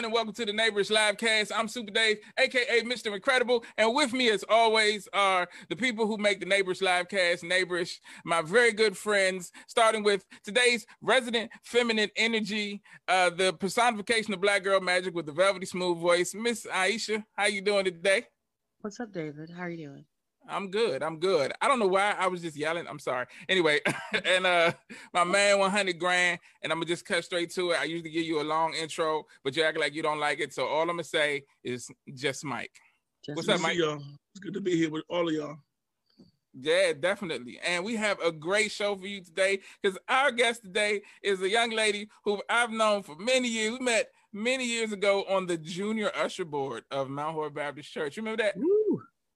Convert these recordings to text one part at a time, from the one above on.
gentlemen, and welcome to the Neighborish Livecast. I'm Super Dave, aka Mr. Incredible, and with me, as always, are the people who make the Neighborish Livecast Neighbors, my very good friends. Starting with today's resident feminine energy, uh, the personification of Black Girl Magic with the velvety smooth voice, Miss Aisha. How you doing today? What's up, David? How are you doing? I'm good. I'm good. I don't know why I was just yelling. I'm sorry. Anyway, and uh my man 100 grand, and I'm gonna just cut straight to it. I usually give you a long intro, but you act like you don't like it. So all I'm gonna say is just Mike. Just What's up, Mike? y'all. It's good to be here with all of y'all. Yeah, definitely. And we have a great show for you today because our guest today is a young lady who I've known for many years. We met many years ago on the junior usher board of Mount Horeb Baptist Church. You remember that? Woo.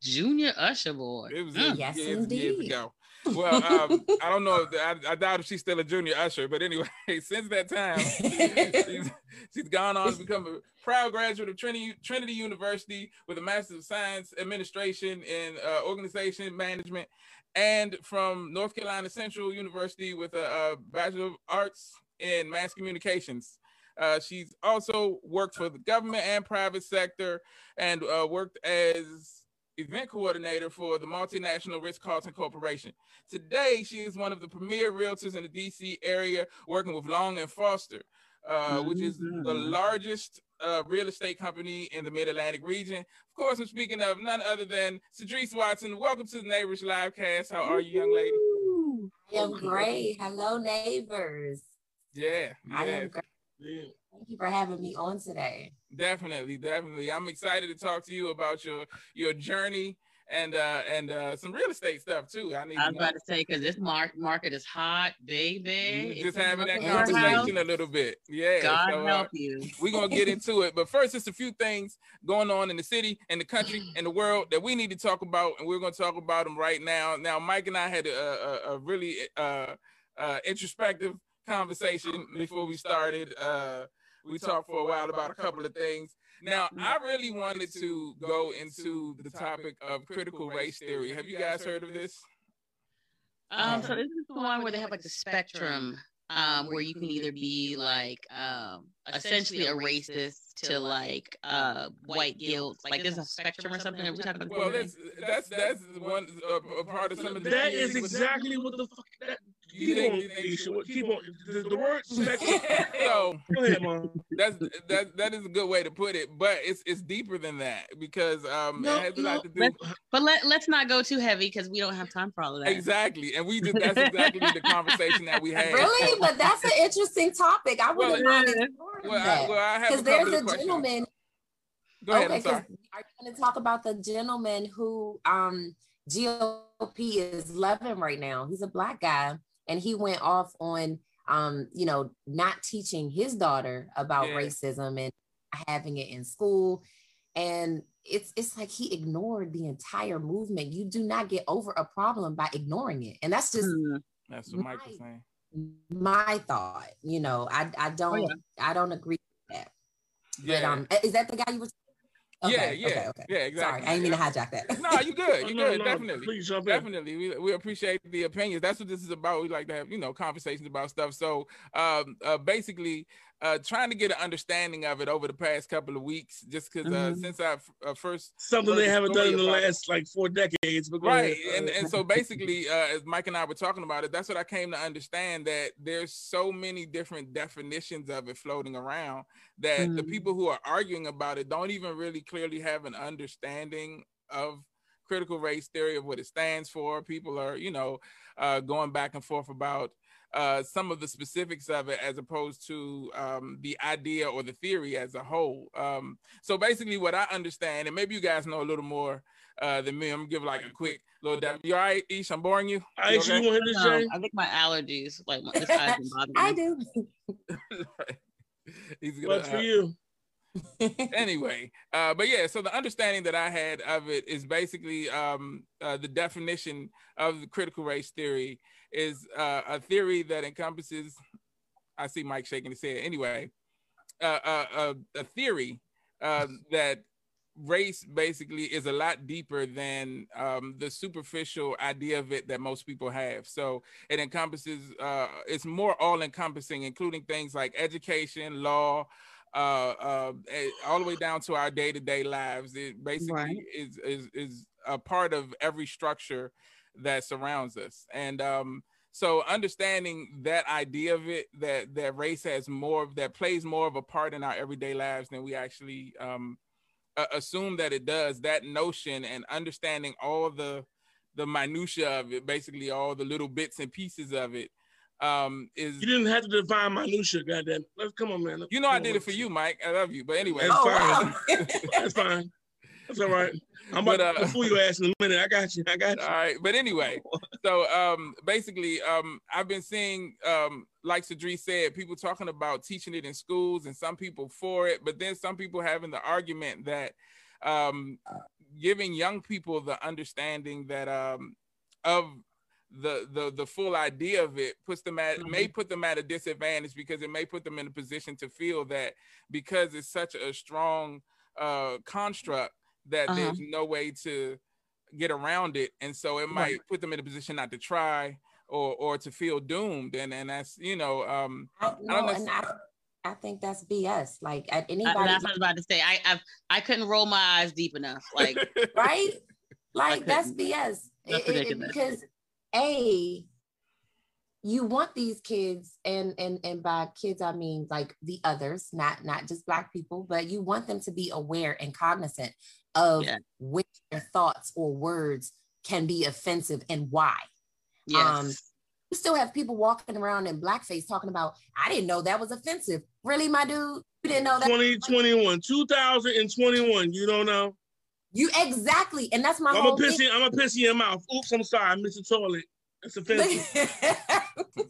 Junior Usher boy. It was Mm. years, Yes, years, years indeed. ago. Well, um, I don't know. If, I, I doubt if she's still a junior usher, but anyway, since that time, she's, she's gone on to become a proud graduate of Trinity, Trinity University with a Master of Science Administration in uh, Organization Management, and from North Carolina Central University with a, a Bachelor of Arts in Mass Communications. Uh, she's also worked for the government and private sector and uh, worked as event coordinator for the multinational Ritz Carlton Corporation. Today, she is one of the premier realtors in the DC area, working with Long and Foster, uh, which is the Mhm. largest uh, real estate company in the Mid Atlantic region. Of course, I'm speaking of none other than Cedrece Watson. Welcome to the Neighborish Livecast. How are you, young lady? I am great. Hello, neighbors. Yeah, I am great. Yeah. Thank you for having me on today. definitely, definitely. I'm excited to talk to you about your your journey and uh and uh some real estate stuff too. I need I to was know. about to say because this mark market is hot, baby. We It's just in having that conversation a little bit. Yeah. God so, uh, help you. we're gonna get into it. But first, just a few things going on in the city, in the country, in the world that we need to talk about, and we're gonna talk about them right now. Now, Mike and I had a, a, a really uh, uh, introspective conversation before we started. Uh, we talked for a while about a couple of things. Now, I really wanted to go into the topic of critical race theory. Have you guys heard of this? Um, so this is the one where they have like the spectrum, um, where you can either be like um essentially a racist to like uh white guilt. Like there's a spectrum or something. Are we talking about Well, that's that's that's one a, a part of some of the That is exactly what the fuck. That, You keep think- on, you think- Aisha, what- keep on. The, the word spectrum. so ahead, mom. that's that that is a good way to put it, but it's it's deeper than that because um No, it has a no, lot to do let's- But let let's not go too heavy because we don't have time for all of that. exactly, and we just that's exactly the conversation that we had. Really? But that's an interesting topic. I Well, wouldn't mind yeah. exploring Well, I, that. well, I have Because there's a questions. gentleman. Go ahead. okay, I'm are you going to talk about the gentleman who um GOP is loving right now? He's a black guy, and he went off on um you know not teaching his daughter about Yeah. racism and having it in school, and it's it's like he ignored the entire movement. You do not get over a problem by ignoring it, and that's just Hmm. That's what Mike was saying. my thought. You know, I I don't yeah. I don't agree with that. But Yeah, um, is that the guy you were? Yeah, yeah, okay, okay. yeah, exactly. Sorry, I didn't mean to hijack that. No, you good. You No, good. no, Definitely. Please jump in. Definitely, we, we appreciate the opinions. That's what this is about. We like to have you know conversations about stuff. So, um, uh, basically, uh, trying to get an understanding of it over the past couple of weeks, just because uh, Mhm. since I f- uh, first Something they haven't done in the story about it. last like four decades. But right ahead. and Uh, and so basically uh, as mike and i were talking about it that's what i came to understand that there's so many different definitions of it floating around that the Mhm. people who are arguing about it don't even really clearly have an understanding of critical race theory of what it stands for people are you know uh, going back and forth about uh, some of the specifics of it as opposed to um, the idea or the theory as a whole. Um, so basically, what I understand, and maybe you guys know a little more uh, than me, I'm gonna give like a quick little. Dab. You all right, Ish? I'm boring you. You Aisha, okay? you want to hit this, No, I think my allergies, like my, this eyes been bothering I do. He's gonna, What's for uh, you? anyway, uh, but yeah, so the understanding that I had of it is basically um, uh, the definition of the critical race theory is uh, a theory that encompasses. I see Mike shaking his head. Anyway, uh, uh, uh, a theory uh, that race basically is a lot deeper than um, the superficial idea of it that most people have. So it encompasses, uh, it's more all encompassing, including things like education, law, uh, uh, all the way down to our day to day lives. It basically Right. is is is a part of every structure that surrounds us, and um, so understanding that idea of it, that that race has more that plays more of a part in our everyday lives than we actually um, uh, assume that it does. That notion and understanding all the the minutia of it, basically all the little bits and pieces of it, um, is You didn't have to define minutia, goddamn. Let's come on, man. you know I did on. it for you, Mike. I love you, but anyway. That's Oh, fine. wow. That's fine. That's all right. I'm about But, to uh, fool your ass in a minute. I got you. I got you. All right, but anyway, so um, basically, um, I've been seeing, um, like Cedrece said, people talking about teaching it in schools, and some people for it, but then some people having the argument that um, giving young people the understanding that um, of the the the full idea of it puts them at may put them at a disadvantage because it may put them in a position to feel that because it's such a strong uh construct that Uh-huh. there's no way to get around it and so it might put them in a position not to try or or to feel doomed and and that's you know um I, no, know and I, I think that's BS. Like at I, anybody, that's what I was about to say. I I've, I couldn't roll my eyes deep enough. Like right? Like that's. BS. That's It- it- because a you want these kids and and and by kids I mean like the others, not not just black people, but you want them to be aware and cognizant of Yeah. which their thoughts or words can be offensive and why. yes. Um, You still have people walking around in blackface talking about, I didn't know that was offensive. Really, my dude? You didn't know that? 2021, 2021. You don't know. You exactly. And that's my I'm whole a piss. in- I'm a piss in your mouth. Oops, I'm sorry. I missed the toilet. That's offensive. thing.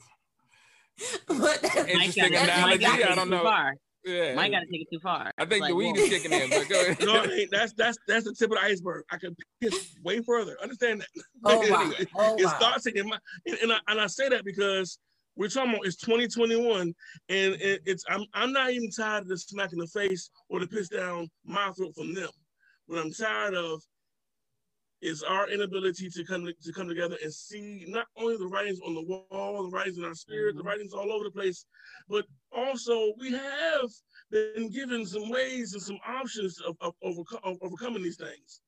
but that's, Mike interesting Mike analogy. got I don't know. Far. yeah Mike got to take it too far. I think Like, the weed whoa. is kicking in, but go ahead. no, it ain't. that's that's that's the tip of the iceberg. I can piss way further. Understand that? Oh, wow. Anyway, Oh, it wow. starts in my and, and, I, and I say that because we're talking about it's 2021 and it, it's I'm I'm not even tired of the smack in the face or the piss down my throat from them. What I'm tired of is our inability to come to come together and see not only the writings on the wall, the writings in our spirit, the Mhm. writings all over the place, but also we have been given some ways and some options of, of, overco- of overcoming these things.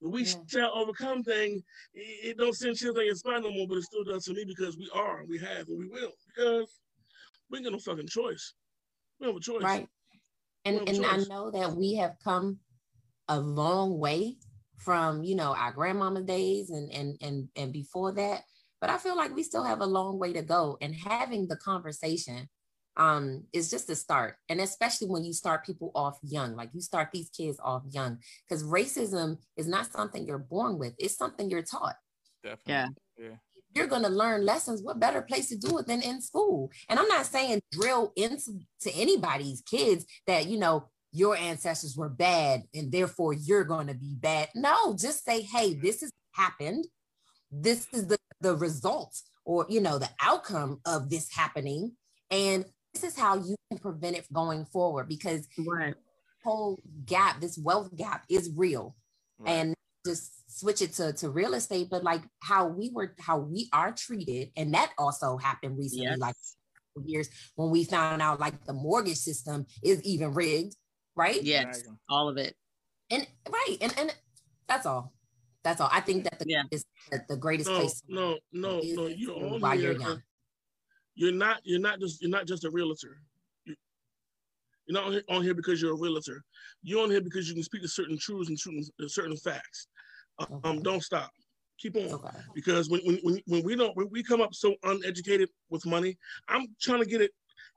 The we Yeah. shall overcome thing, it, it don't send chills down your spine no more, but it still does to me because we are, we have, and we will. Because we ain't got no fucking choice. We don't have a choice. right. And and I know that we have come a long way from you know our grandmama days and and and and before that. But I feel like we still have a long way to go. And having the conversation um is just a start. And especially when you start people off young, like you start these kids off young, because racism is not something you're born with, it's something you're taught. Definitely. Yeah. you're going to learn lessons what better place to do it than in school and i'm not saying drill into to anybody's kids that you know your ancestors were bad and therefore you're going to be bad no just say hey this has happened this is the the result or you know the outcome of this happening and this is how you can prevent it going forward because Right. whole gap this wealth gap is real Right. and just switch it to, to real estate but like how we were how we are treated and that also happened recently Yes. like years when we found out like the mortgage system is even rigged right Yes. Exactly. All of it. and right and and that's all that's all i think that the Yeah. is the, the greatest No, place no, no, is no. You're on while here. you're young You're not. You're not just. You're not just a realtor. You- You're not on here, on here because you're a realtor. You're on here because you can speak to certain truths and certain certain facts. Um, Okay. don't stop. Keep on. okay because when, when, when, when we don't when we come up so uneducated with money i'm trying to get it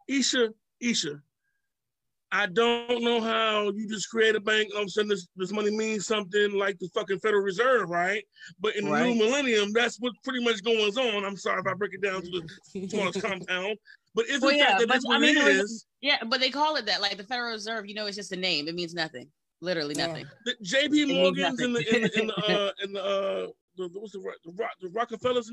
Aisha Aisha i don't know how you just create a bank and all of a sudden this, this money means something like the fucking federal reserve right but in the Right. new millennium that's what pretty much goes on i'm sorry if i break it down to the smallest compound but if Well, in yeah, fact that but that's what I mean, it it was- is Yeah, but they call it that. Like the Federal Reserve, you know, it's just a name. It means nothing. Literally Yeah. nothing. the jp morgans and the, nothing. in the, in the, uh, in the, uh, the, the, what's the, the, Rock, the rockefellers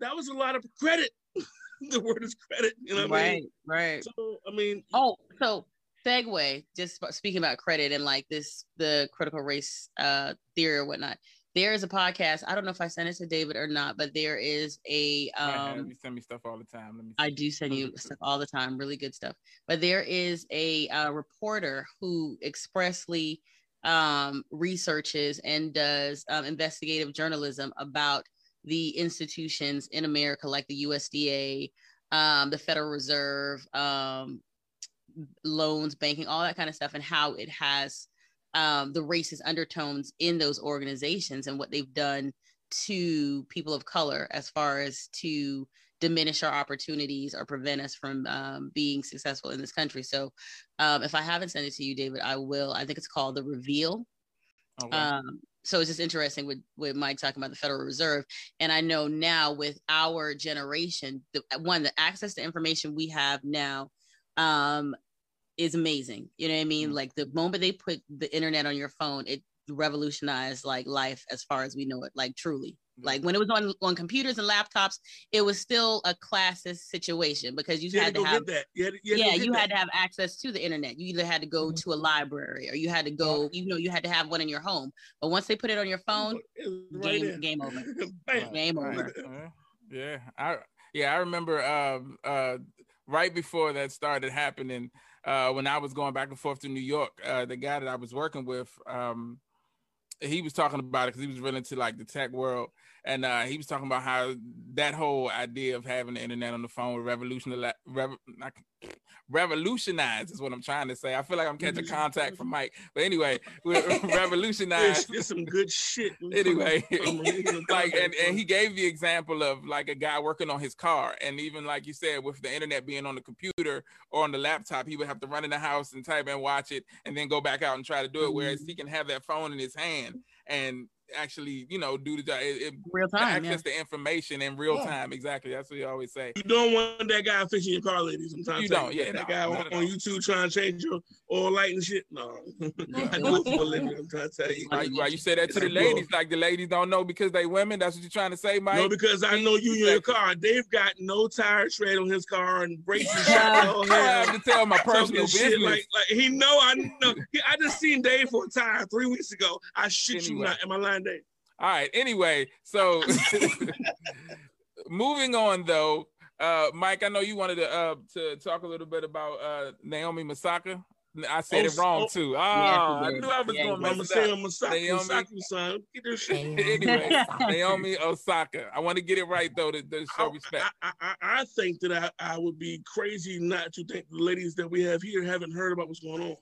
that was a lot of credit the word is credit you know what i mean right. Right. So I mean, Oh, so segue, just speaking about credit and like this, the critical race uh, theory or whatnot. there is a podcast. I don't know if I sent it to David or not, but there is a. Um, you send me stuff all the time. Let me I do send you stuff all the time, really good stuff. But there is a uh, reporter who expressly um, researches and does um, investigative journalism about the institutions in America, like the USDA, um, the Federal Reserve, um, loans, banking, all that kind of stuff, and how it has um, the racist undertones in those organizations and what they've done to people of color as far as to diminish our opportunities or prevent us from um, being successful in this country. So, um, if I haven't sent it to you, David, I will. I think it's called The Reveal. Okay. Um, so it's just interesting with with Mike talking about the Federal Reserve, and I know now with our generation, the one the access to information we have now um, is amazing. You know what I mean? Mm-hmm. Like the moment they put the internet on your phone, it revolutionized like life as far as we know it, like truly. Like when it was on on computers and laptops, it was still a classist situation because you, you had, had, to have that. You had, you had yeah, you that. had to have access to the internet. You either had to go mm-hmm. to a library or you had to go. You know, you had to have one in your home. But once they put it on your phone, right game, game over. game over. Yeah, I yeah I remember um, uh, right before that started happening uh, when I was going back and forth to New York, uh, the guy that I was working with, um, he was talking about it because he was really into like the tech world, and uh, he was talking about how that whole idea of having the internet on the phone would revolutionize, rev- revolutionize is what I'm trying to say. I feel like I'm catching contact from Mike, but anyway, revolutionize. It's some good shit. Anyway, like and, and he gave the example of like a guy working on his car, and even like you said, with the internet being on the computer or on the laptop, he would have to run in the house and type and watch it, and then go back out and try to do it. Whereas he can have that phone in his hand and actually, you know, do the job. It, it, real time, access yeah. the information in real yeah. time. Exactly. That's what you always say. You don't want that guy fixing your car, lady. Sometimes you don't. Yeah, that no, guy on, on, YouTube trying to change your oil light and shit. No, I do it for a living. I'm trying to tell you. Why, why you say that to the ladies? Like the ladies don't know because they women. That's what you're trying to say, Mike. No, because I know you in your car. Dave got no tire tread on his car and brakes and shit. I have to tell my personal business. Like, like he know I know. I just seen Dave for a tire three weeks ago. I shit anyway. you not. Am I lying, Dave? All right. Anyway, so moving on though, uh, Mike, I know you wanted to uh, to talk a little bit about uh, Naomi Osaka. I said oh, it wrong oh, too. Oh, yeah, I knew I was yeah, going to say Masaka. Naomi, son. anyway, Naomi Osaka. I want to get it right though to, to show respect. I, I, I think that I, I would be crazy not to think the ladies that we have here haven't heard about what's going on.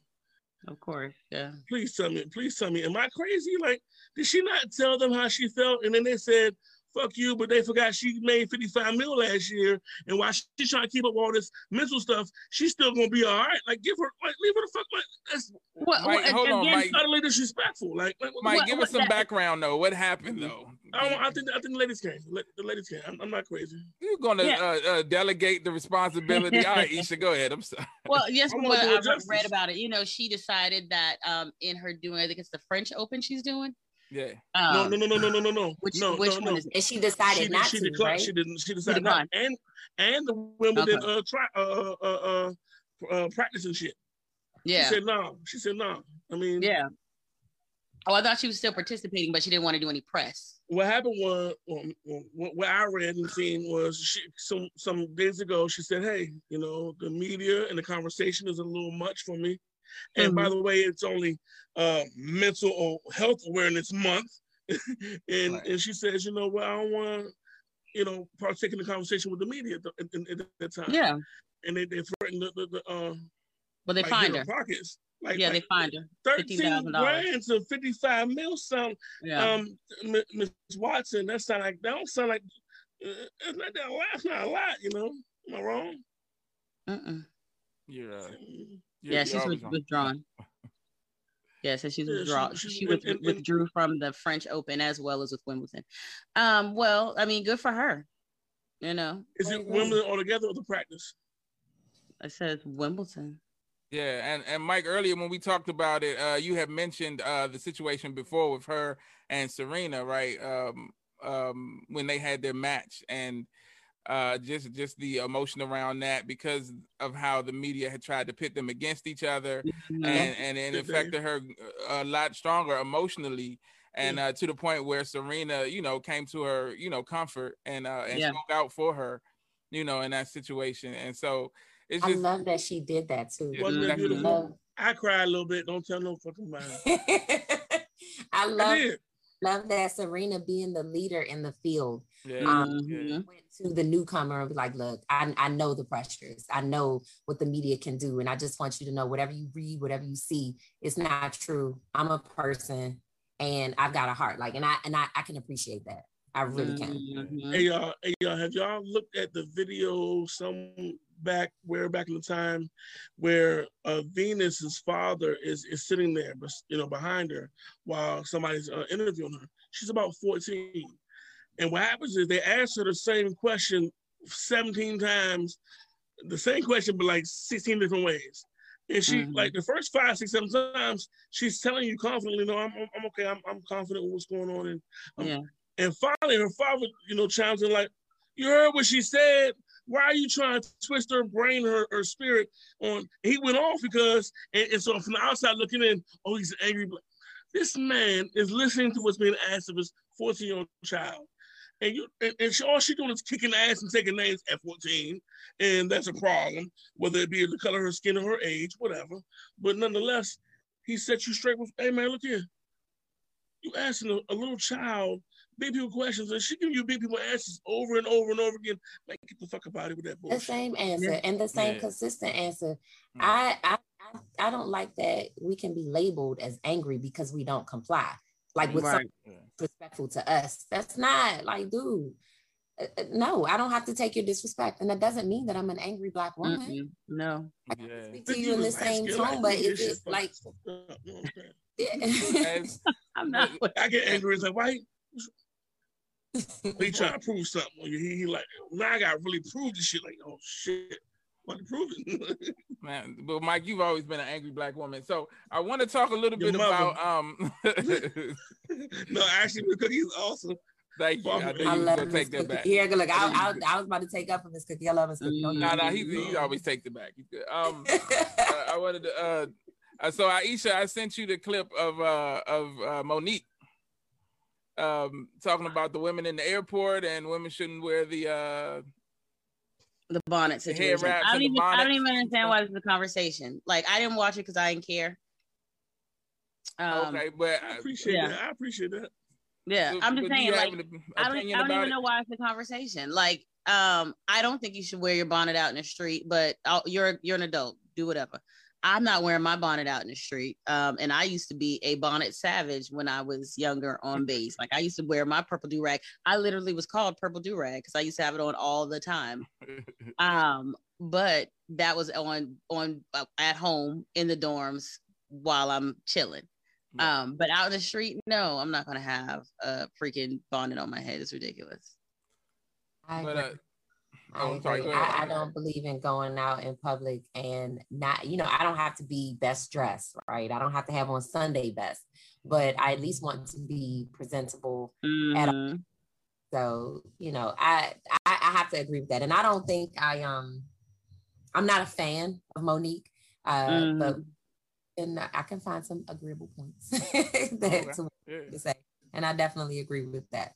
Of course, yeah. Please tell me, please tell me, am I crazy? Like, did she not tell them how she felt? And then they said, fuck you, but they forgot she made 55 mil last year. And while she's trying to keep up all this mental stuff, she's still gonna be all right. Like, give her, like, leave her the fuck. Like, that's what, Mike, hold on, Mike. utterly disrespectful. Like, like Mike, what, give us some that, background though. What happened though? I, I, think I think the ladies can. The ladies can. I'm, I'm not crazy. You're gonna yeah. uh, uh, delegate the responsibility. all right, Aisha, go ahead. I'm sorry. Well, yes, what I read about it. You know, she decided that um in her doing, I think it's the French Open she's doing. Yeah. Um, no, no, no, no, no, no, no. Which, no, which no, one no. is? And she decided she, not she to. Declined, right? She didn't. She decided she not. And and the Wimbledon okay. uh, try, uh, uh, uh, uh, practicing shit. Yeah. She said no. She said no. I mean. Yeah. Oh, I thought she was still participating, but she didn't want to do any press. What happened was, um, what I read and seen was she some some days ago. She said, "Hey, you know, the media and the conversation is a little much for me." And mm-hmm. by the way, it's only uh, mental or health awareness month. and right. and she says, you know, well, I don't want to, you know, partake in the conversation with the media at, the, at, at that time. Yeah. And they they threaten the, the, the uh, well, they like, find her pockets. Like, yeah, like they find her. Thirteen grand to fifty-five mil. Sound, yeah. um, Miss Watson. That sound like that don't sound like uh, it's not that a lot. It's not a lot, you know. Am I wrong? Uh-uh. Yeah. Yeah, she's withdrawn. Yeah, so she's withdrawn. She, she, she with, and, and, withdrew from the French Open as well as with Wimbledon. Um, well, I mean, good for her. You know, is it Wimbledon altogether or the practice? I said Wimbledon. Yeah, and and Mike, earlier when we talked about it, uh, you had mentioned uh, the situation before with her and Serena, right? Um, um, when they had their match, and uh, just just the emotion around that because of how the media had tried to pit them against each other, mm-hmm. and and it affected her a lot stronger emotionally. and uh, to the point where Serena, you know, came to her, you know, comfort and uh, and Yeah. spoke out for her, you know, in that situation. And so it's I just love that she did that too. Yeah, Wasn't that definitely. beautiful? I cried a little bit. Don't tell no fucking mind. I I love did. love that Serena being the leader in the field yeah, Um, yeah. Went to the newcomer and be like, look, I, I know the pressures. I know what the media can do. And I just want you to know whatever you read, whatever you see, it's not true. I'm a person and I've got a heart. Like, and I and I, I can appreciate that. I really can. Mhm. Hey y'all, hey y'all, have y'all looked at the video some back where back in the time where uh, Venus's father is is sitting there, but you know, behind her while somebody's uh, interviewing her. She's about 14. And what happens is they ask her the same question 17 times, the same question, but like 16 different ways. And she, Mhm. like the first five, six, seven times, she's telling you confidently, no, I'm, I'm- okay. I'm, I'm confident with what's going on. And I'm, Yeah. and finally, her father, you know, chimes in like, "You heard what she said. Why are you trying to twist her brain, her, her spirit on?" He went off because, and, and so from the outside looking in, oh, he's angry. Black. This man is listening to what's being asked of his 14 year old child, and you, and, and she, all she doing is kicking ass and taking names at 14, and that's a problem, whether it be the color of her skin or her age, whatever. But nonetheless, he set you straight with, "Hey man, look here." You asking a, a little child big people questions, and she giving you big people answers over and over and over again. Like, get the fuck up out of here with that The same answer and the same Yeah. consistent answer. Mm. I, I I I don't like that we can be labeled as angry because we don't comply. Like with Right. something Yeah. to us. That's not like, dude. uh, uh, No, I don't have to take your disrespect, and that doesn't mean that I'm an angry black woman. Mm-mm. No. I can Yeah. speak to you in the same tone, but if it's like, I'm not. I get angry. It's like, why? He, he trying to prove something. He, he like, now I got to really prove this shit. Like, oh shit, what to prove it? Man, but Mike, you've always been an angry black woman. So I want to talk a little Your bit mother. about um. no, actually, because he's awesome. thank you. I I I love gonna Miss take that Cookie. back. Yeah, good. Look, I, I I, was I was about to take up for Miss Cookie. I love Miss Cookie. Don't Mm. No, no, he, he always takes it back. Um. I, I wanted to. Uh, uh, so Aisha, I sent you the clip of uh of uh, Mo'Nique. Um, talking about the women in the airport and women shouldn't wear the uh The bonnet situation. wraps I don't the even. I don't even understand why this is a conversation. Like I didn't watch it because I didn't care. Um, okay, but I appreciate yeah. that. I appreciate that. Yeah, I'm just saying. Like I don't. I don't even it? know why it's a conversation. Like um, I don't think you should wear your bonnet out in the street. But I'll, you're you're an adult. Do whatever. I'm not wearing my bonnet out in the street. Um, and I used to be a bonnet savage when I was younger on base. Like I used to wear my purple do rag. I literally was called purple do rag because I used to have it on all the time. Um, but that was on on uh, at home in the dorms while I'm chilling. Right. Um, but out in the street, no, I'm not gonna have a freaking bonnet on my head. It's ridiculous. But uh, I, oh, sorry, agree. I, I don't believe in going out in public and not, you know, I don't have to be best dressed, right? I don't have to have on Sunday best, but I at least want to be presentable. At all. Mhm. So, you know, I, I I have to agree with that. And I don't think I um I'm not a fan of Mo'Nique. Uh but and I can find some agreeable points that Okay. to, yeah. to say. And I definitely agree with that.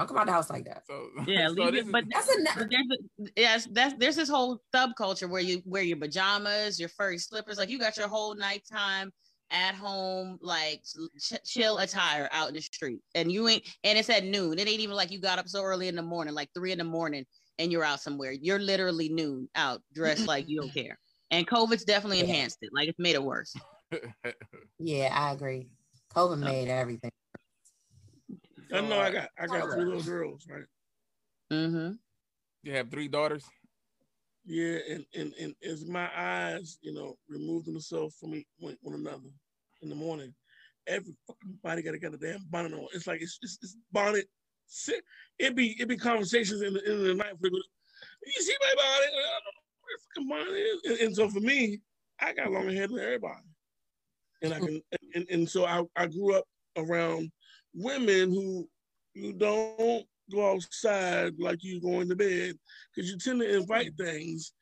Don't come out the house like that. So Yeah, so leave this it, is- but That's a But there's a, yes, that's there's this whole subculture where you wear your pajamas, your furry slippers, like you got your whole nighttime at home, like ch- chill attire out in the street, and you ain't, and it's at noon. It ain't even like you got up so early in the morning, like three in the morning, and you're out somewhere. You're literally noon out, dressed like you don't care. And COVID's definitely Yeah. enhanced it, like it's made it worse. Yeah, I agree. COVID made everything. I know I got I got three little girls, right? Mm-hmm. You have three daughters. Yeah, and, and and as my eyes, you know, remove themselves from me one, one another in the morning, every fucking body got to get a damn bonnet on. It's like it's it's, it's bonnet. Sit. It be it be conversations in the in the night. where You see my bonnet? I don't know where fucking bonnet is. And, and so for me, I got longer hair than everybody, and I can and, and so I I grew up around women who you don't go outside like you going to bed because you tend to invite things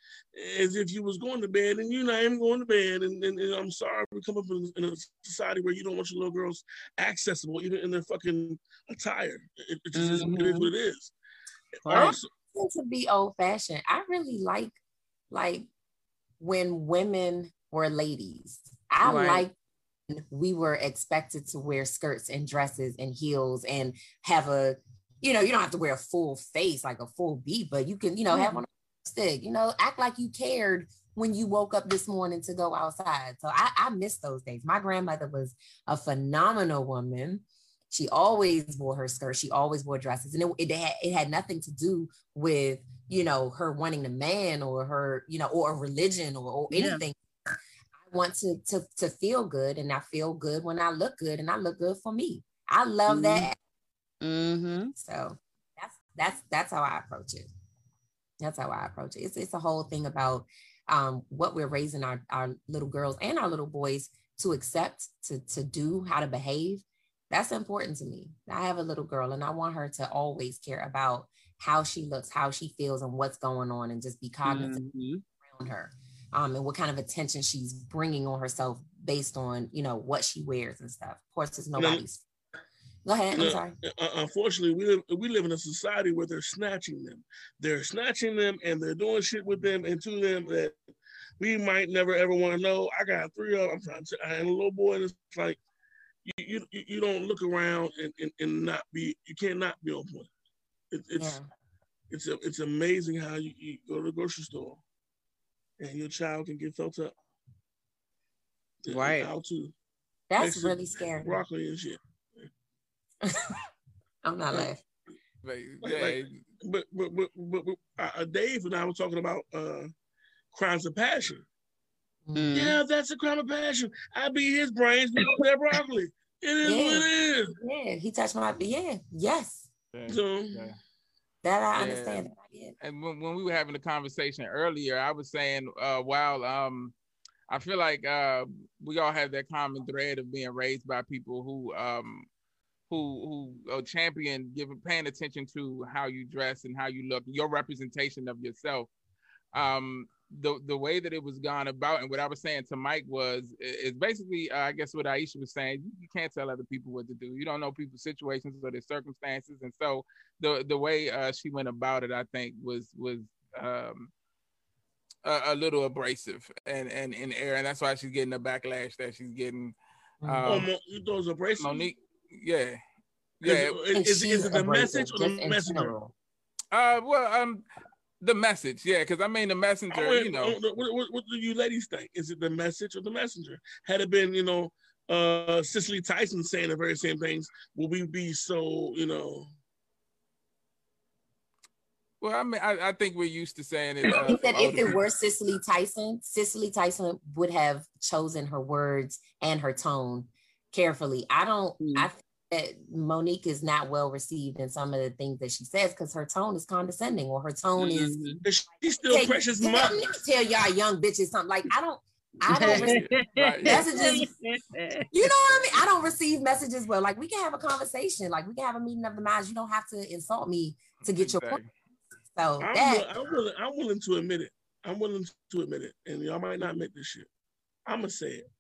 as if you was going to bed and you're not even going to bed. And, and, and I'm sorry we come up in, in, a society where you don't want your little girls accessible even in their fucking attire. It, it just mm-hmm. is, it is what it is. Also, to be old fashioned. I really like like when women were ladies. I right. like we were expected to wear skirts and dresses and heels and have a, you know, you don't have to wear a full face like a full beat, but you can, you know, mm-hmm. have on a stick, you know, act like you cared when you woke up this morning to go outside. So I, I miss those days. My grandmother was a phenomenal woman. She always wore her skirt. She always wore dresses, and it, it had it had nothing to do with you know her wanting a man or her you know or a religion or, or anything. Yeah. Want to to to feel good, and I feel good when I look good, and I look good for me. I love mm-hmm. that. Mm-hmm. So that's that's that's how I approach it. That's how I approach it. It's it's a whole thing about um, what we're raising our, our little girls and our little boys to accept, to to do, how to behave. That's important to me. I have a little girl and I want her to always care about how she looks, how she feels, and what's going on, and just be cognizant mm-hmm. around her. Um, and what kind of attention she's bringing on herself based on you know what she wears and stuff. Of course, it's nobody's. Go ahead. I'm sorry. Uh, unfortunately, we live we live in a society where they're snatching them. They're snatching them and they're doing shit with them and to them that we might never ever want to know. I got three of them. I'm trying to, and a little boy, and it's like you you, you don't look around and, and, and not be you cannot be on point. It, it's yeah. it's a, it's amazing how you, you, go to the grocery store and your child can get felt up. Right. How to That's really scary. Broccoli and shit. I'm not laughing. Like, yeah. but, but, but, but, but uh, Dave and I were talking about uh, crimes of passion. Mm. Yeah, that's a crime of passion. I beat his brains with that broccoli. It is yeah. what it is. Yeah, he touched my yeah, yes. So, yeah. That I understand. And when, when we were having the conversation earlier, I was saying, uh, while um, I feel like uh, we all have that common thread of being raised by people who um, who who champion giving paying attention to how you dress and how you look, your representation of yourself. Um, the the way that it was gone about and what I was saying to Mike was is basically uh, I guess what Aisha was saying you, you, can't tell other people what to do. You don't know people's situations or their circumstances. And so the the way uh, she went about it I think was was um, a, a, little abrasive and and in air. And that's why she's getting the backlash that she's getting mm-hmm. um, oh, you those abrasive? Mo'Nique yeah. Yeah. is, is, is, it the message or the messenger? uh well um the message, yeah, because I mean the messenger, you know. What, what, what, do you ladies think? Is it the message or the messenger? Had it been, you know, uh Cicely Tyson saying the very same things, will we be so, you know? Well, I mean, I, I think we're used to saying it. Uh, I think that if it were Cicely Tyson, Cicely Tyson would have chosen her words and her tone carefully. I don't. Mm. I that Mo'Nique is not well received in some of the things that she says because her tone is condescending or her tone mm-hmm. is she's still hey, precious tell, let me tell y'all young bitches something like I don't I don't receive messages. You know what I mean? I don't receive messages well. Like we can have a conversation, like we can have a meeting of the minds. You don't have to insult me to get your point. So I'm, that, I'm willing, I'm willing to admit it. I'm willing to admit it. And y'all might not admit this shit. I'm gonna say it.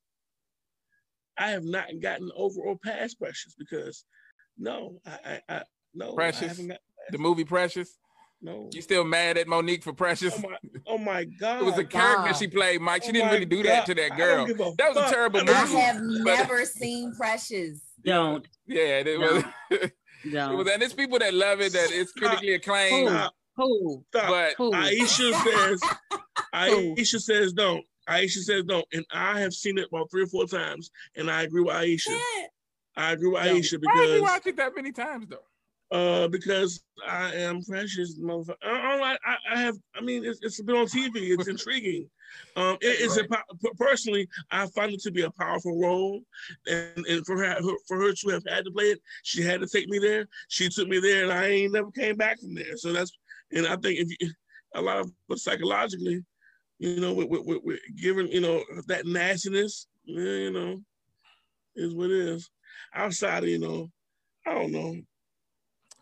I have not gotten over or past Precious because no, I, I, I no, Precious. I the movie Precious. No. You still mad at Mo'Nique for Precious? Oh my, oh my God. It was a character she played, Mike. She oh didn't really do God. that to that girl. That was a terrible movie. I have never seen Precious. Don't. Yeah, it was. Don't. It was, and it's people that love it, that it's critically acclaimed. Stop. Who? Stop. But Who? Aisha says, Aisha says don't. Aisha says no, and I have seen it about three or four times, and I agree with Aisha. Yeah. I agree with Aisha because you watched it that many times though? Uh, because I am precious, motherfucker. I, I, I have. I mean, it's, it's been on TV. It's intriguing. Um, it, it's right. a personally, I find it to be a powerful role, and, and for her, for her to have had to play it, she had to take me there. She took me there, and I ain't never came back from there. So that's, and I think if you, a lot of, but psychologically, you know, with, with, with giving, you know, that nastiness, you know, is what it is. Outside of, you know, I don't know.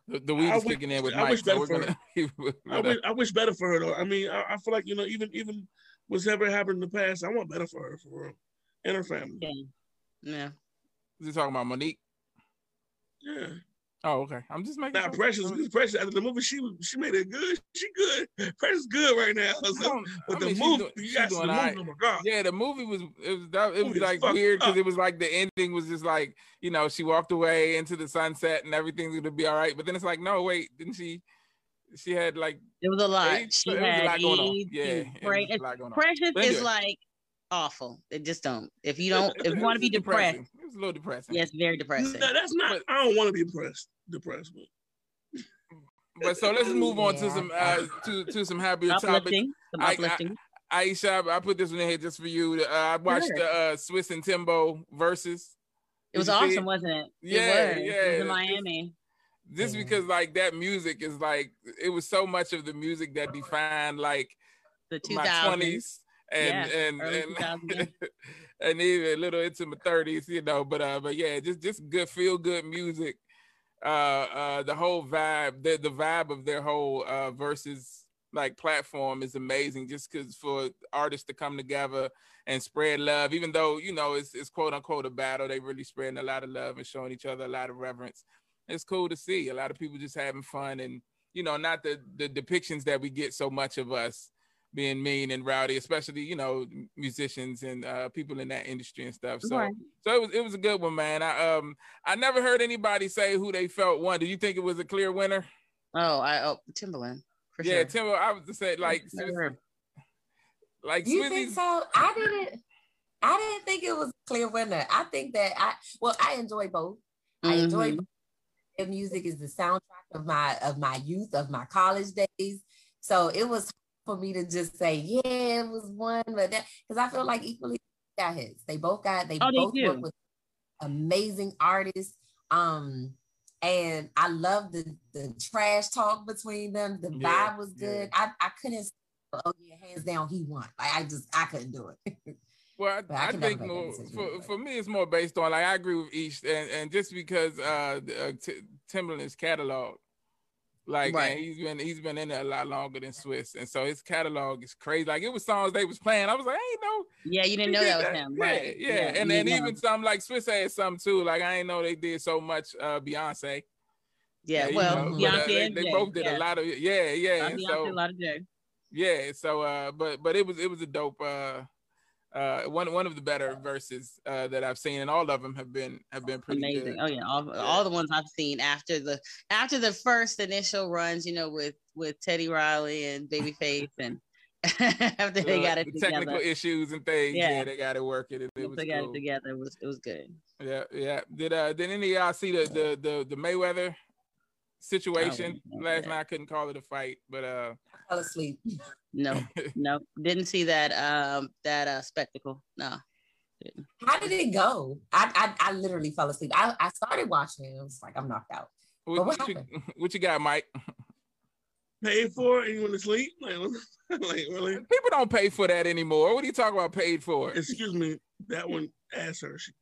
The, the weed I is wish- kicking in with I Mike. wish so better we're for gonna, we're I wish, I wish better for her though. I mean, I, I feel like you know, even even what's ever happened in the past, I want better for her for real and her family. Yeah. Yeah. Is he talking about Mo'Nique? Yeah, Oh, okay. I'm just making. not sure. precious. because Precious after the movie, she she made it good. She good. Precious good right now. I So, but I the mean, movie, doing- you got to see doing the movie. right. Oh my god. Yeah, the movie was it was that, it was Movie is like weird because it was like the ending was just like you know she walked away into the sunset and everything's gonna be all right, but then it's like no wait didn't she? She had like It was a lot. AIDS? She It was a had lot going on. Yeah, and it Pre- was a lot going on. Precious But is like awful. It just don't. If you don't, if you want to be It depressed, depressing. It a little depressing. yes, very No, depressing. that's not. I don't want to be depressed. Depressed, but But so let's move on to some uh to to some happier topics. Uplifting. I- I- uplifting. Aisha, I put this one in here just for you. Uh, I watched Sure. the uh, Swizz and Timbo Verzuz. it was Did you awesome, wasn't it? Yeah, it was. yeah. It was in Miami. Just Yeah. because like that music is like it was so much of the music that defined like The my 2000s. twenties and Yeah, and and, and even a little into my thirties, you know. But uh, but yeah, just just good feel good music. Uh, uh, the whole vibe, the the vibe of their whole uh Verzuz like platform is amazing. Just because for artists to come together and spread love, even though you know it's it's quote unquote a battle, they really spreading a lot of love and showing each other a lot of reverence. It's cool to see a lot of people just having fun and you know not the the depictions that we get so much of us being mean and rowdy, especially you know musicians and uh, people in that industry and stuff. So Right. so it was it was a good one, man. I um I never heard anybody say who they felt won. Do you think it was a clear winner? Oh, I oh Timbaland. For yeah, sure. Timbo. I was to say like For sure. like You think so? I didn't. I didn't think it was a clear winner. I think that I well, I enjoy both. I enjoy Mhm. both. Their music is the soundtrack of my of my youth, of my college days. So it was for me to just say, yeah, it was one, but that because I feel like equally got hits. They both got they Oh, both do. work with amazing artists. Um and I love the the trash talk between them. The Yeah, vibe was good. I, I couldn't say, oh yeah, hands down, he won. Like I just I couldn't do it. Well, I, I think more for, for me it's more based on like I agree with each and, and just because uh, the, uh T- Timbaland's catalog, like Right. and he's been he's been in there a lot longer than Swizz, and so his catalog is crazy. Like it was songs they was playing, I was like, hey, no, Yeah, you didn't know did that was him. Yeah, Right. yeah, and then didn't know. even some like Swiss had some too. Like I didn't know they did so much uh Beyonce. Yeah, you well, know, but, uh, they, they Jay, both did yeah. a lot of yeah, yeah. Uh, Beyonce, so a lot of Jay. yeah, so uh, but but it was it was a dope uh uh one one of the better Verzuz uh that I've seen, and all of them have been have been pretty Amazing. good. Oh yeah, all, all the ones I've seen after the after the first initial runs, you know, with with Teddy Riley and Babyface, and after they Uh, got it the technical issues and things. Yeah, Yeah. they got it working. It, it they got cool. it together, it was it was good. Yeah, yeah. Did uh did any of y'all see the the the, the Mayweather situation Oh, last yeah. night? I couldn't call it a fight, but uh fell asleep. No, no, didn't see that um that uh spectacle. No, How did it go? I I, I literally fell asleep. I, I started watching it. I was like, I'm knocked out. what, what what you, what you got, Mike? paid for it and you want to sleep? Like, like really? People don't pay for that anymore. What are you talking about paid for? Excuse me. That one asked her. She,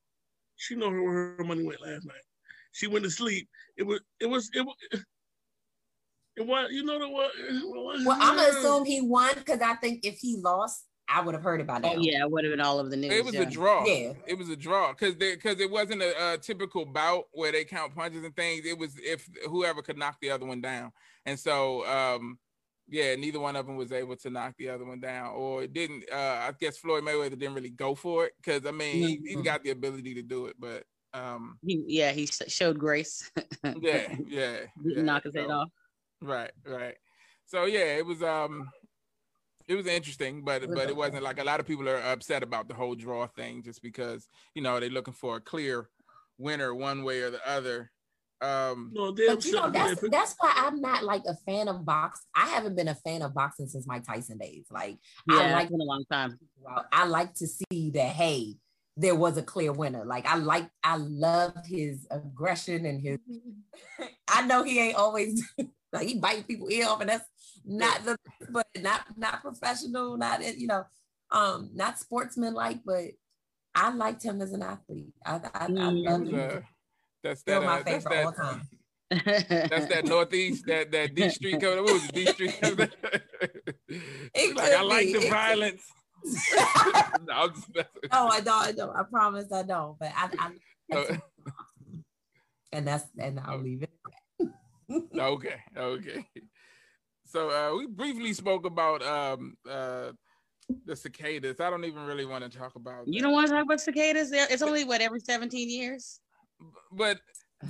she know where her money went last night. She went to sleep. It was. It was. It was. It was. You know the what? Well, I'm gonna assume he won because I think if he lost, I would have heard about it. oh yeah, it would have been all over the news. It was yeah. a draw. Yeah. It was a draw because they because it wasn't a, a typical bout where they count punches and things. It was if whoever could knock the other one down, and so um, yeah, neither one of them was able to knock the other one down, or it didn't. Uh, I guess Floyd Mayweather didn't really go for it because I mean he, he's Mhm. got the ability to do it, but um, He, yeah, he showed grace. yeah, yeah, yeah. Didn't knock his head off. Right, right. So yeah, it was um it was interesting, but but it wasn't like a lot of people are upset about the whole draw thing just because, you know, they're looking for a clear winner one way or the other. Um No, But you know, that's that's why I'm not like a fan of box. I haven't been a fan of boxing since Mike Tyson days. Like Yeah, I like it's been a long time. I like to see that hey, there was a clear winner. Like I like I love his aggression and his I know he ain't always like he biting people ear off and that's not the but not not professional, not you know, um not sportsman like, but I liked him as an athlete. I I, I Mm. it love was, him. uh, that's Still that my uh, that's favorite all time. That's that northeast, that that D Street code. What was it? D Street. like I like the violence. no, no, I don't. I don't. I promise I don't. But I, I that's, and that's and I'll leave it. okay, okay. So uh, we briefly spoke about um, uh, the cicadas. I don't even really want to talk about. You that. don't want to talk about cicadas? It's only what every seventeen years. But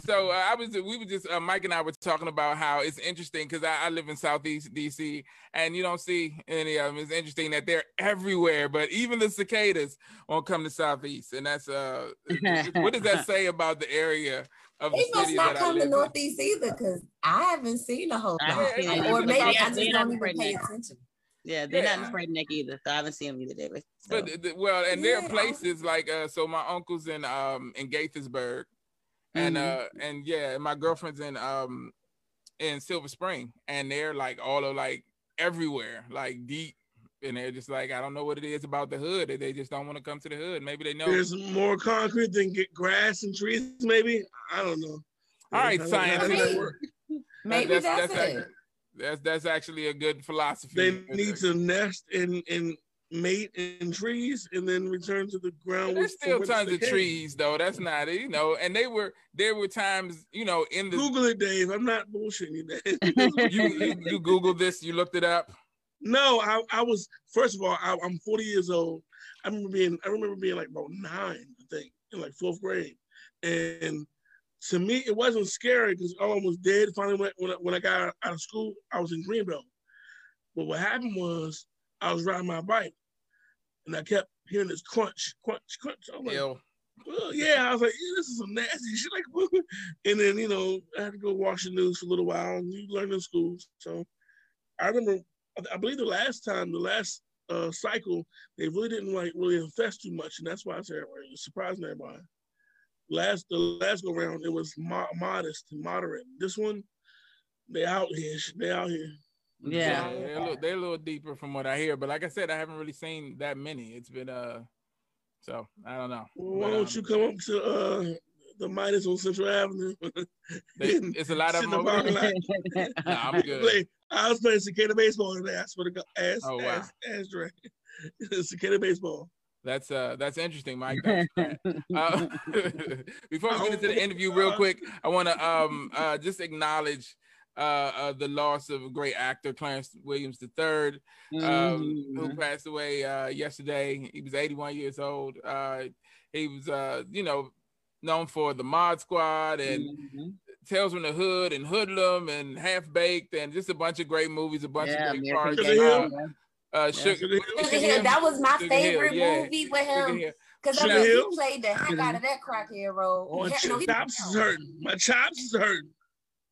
so uh, I was we were just uh, Mike and I were talking about how it's interesting because I, I, live in Southeast DC and you don't see any of them. It's interesting that they're everywhere, but even the cicadas won't come to Southeast, and that's uh, what does that say about the area? Of they the must not come to Northeast in? either because I haven't seen a whole lot, or maybe I just don't even pay attention. Yeah, they're yeah. not in Spring Neck either, so I haven't seen them either, David. So. But well, and yeah. there are places like uh, so my uncle's in um in Gaithersburg, and mm-hmm. uh and yeah, my girlfriend's in um in Silver Spring, and they're like all of like everywhere, like deep. And they're just like, I don't know what it is about the hood. They just don't want to come to the hood. Maybe they know there's more concrete than get grass and trees. Maybe I don't know. All right, science. Maybe that's, that's, that's it. That's that's actually a good philosophy. They need to nest in in mate in trees and then return to the ground. There's still tons of trees though. That's not it, you know. And they were there were times, you know, in the Google it, Dave. I'm not bullshitting you, Dave. you, you you Googled this, you looked it up. No, I, I was first of all, I, am 40 years old. I remember being I remember being like about nine, I think, in like fourth grade. And to me, it wasn't scary because I was dead. Finally, when, when I, when I got out of school, I was in Greenbelt. But what happened was I was riding my bike and I kept hearing this crunch, crunch, crunch. I'm like, well, yeah, I was like, yeah, this is some nasty shit. Like, and then you know, I had to go watch the news for a little while, and you learn in school. So I remember, I believe the last time, the last uh, cycle, they really didn't like really infest too much, and that's why I said it was surprising everybody. Last the last go round, it was mo- modest and moderate. This one, they out here, they out here. Yeah, yeah they're, a little, they're a little deeper from what I hear, but like I said, I haven't really seen that many. It's been uh, so I don't know. Why don't um, you come up to uh the Midas on Central Avenue? it's a lot of them. Over there. nah, I'm good. Play, I was playing cicada baseball today. I swear to God, ass, oh, wow. ass, ass drag. cicada baseball. That's uh that's interesting, Mike. uh, before we get into the interview, real quick, I want to um uh just acknowledge uh, uh, the loss of a great actor, Clarence Williams III, um, mm-hmm. who passed away uh, yesterday. He was 81 years old. Uh, he was, uh, you know, known for the Mod Squad and mm-hmm. Tales from the Hood and Hoodlum and Half Baked and just a bunch of great movies, a bunch yeah, of great parts. Uh, uh, Sugar, Sugar that was my Sugar favorite Hill, movie yeah. with him. Because I mean, he played the heck out of that crackhead role. Oh, my no, chops is hurting. My chops is hurting.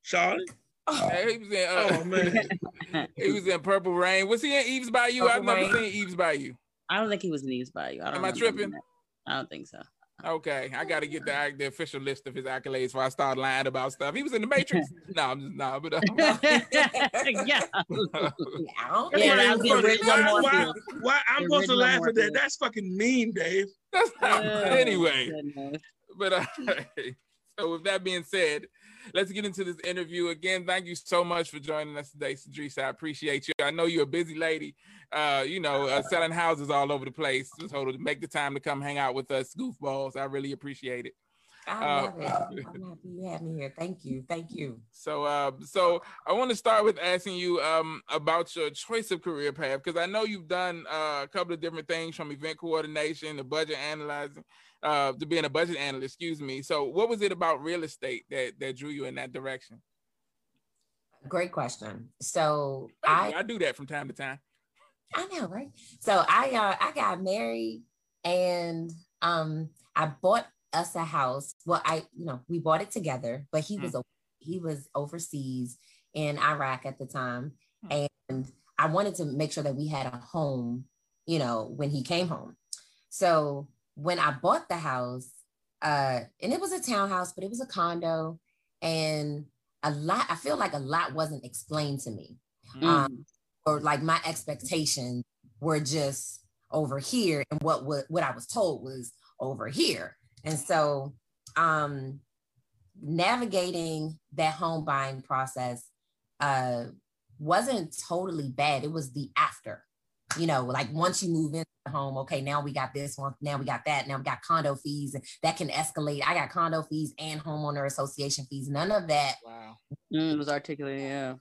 Charlie. Oh, he was in. Uh, oh man, he was in Purple Rain. Was he in Eve's Bayou? Purple I've never Rain. seen Eve's Bayou. I don't think he was in Eve's Bayou. I Am I tripping? I don't think so. Okay, I got to get the the official list of his accolades before I start lying about stuff. He was in the Matrix. no, I'm just nah, but uh, yeah, yeah. Why, why, why, I'm supposed to laugh at that? That's fucking mean, Dave. That's not, anyway. But uh, so with that being said, let's get into this interview again. Thank you so much for joining us today, Cedrica. I appreciate you. I know you're a busy lady, uh, you know, uh, selling houses all over the place. So to make the time to come hang out with us, goofballs, I really appreciate it. I uh, love uh, it. I'm happy you had me here. Thank you. Thank you. So, uh, so I want to start with asking you um, about your choice of career path because I know you've done uh, a couple of different things from event coordination to budget analyzing uh, to being a budget analyst, excuse me. So what was it about real estate that, that drew you in that direction? Great question. So I, I do that from time to time. I know, right? So I uh, I got married and um I bought us a house. Well, I you know we bought it together, but he mm. was he was overseas in Iraq at the time, mm. and I wanted to make sure that we had a home, you know, when he came home. So when I bought the house, uh, and it was a townhouse, but it was a condo, and a lot. I feel like a lot wasn't explained to me, mm. um, or like my expectations were just over here, and what what, what I was told was over here. And so, um, navigating that home buying process uh, wasn't totally bad. It was the after, you know, like once you move into the home, okay, now we got this one, now we got that, now we got condo fees, and that can escalate. I got condo fees and homeowner association fees. None of that. Wow. Mm, was articulated, yeah.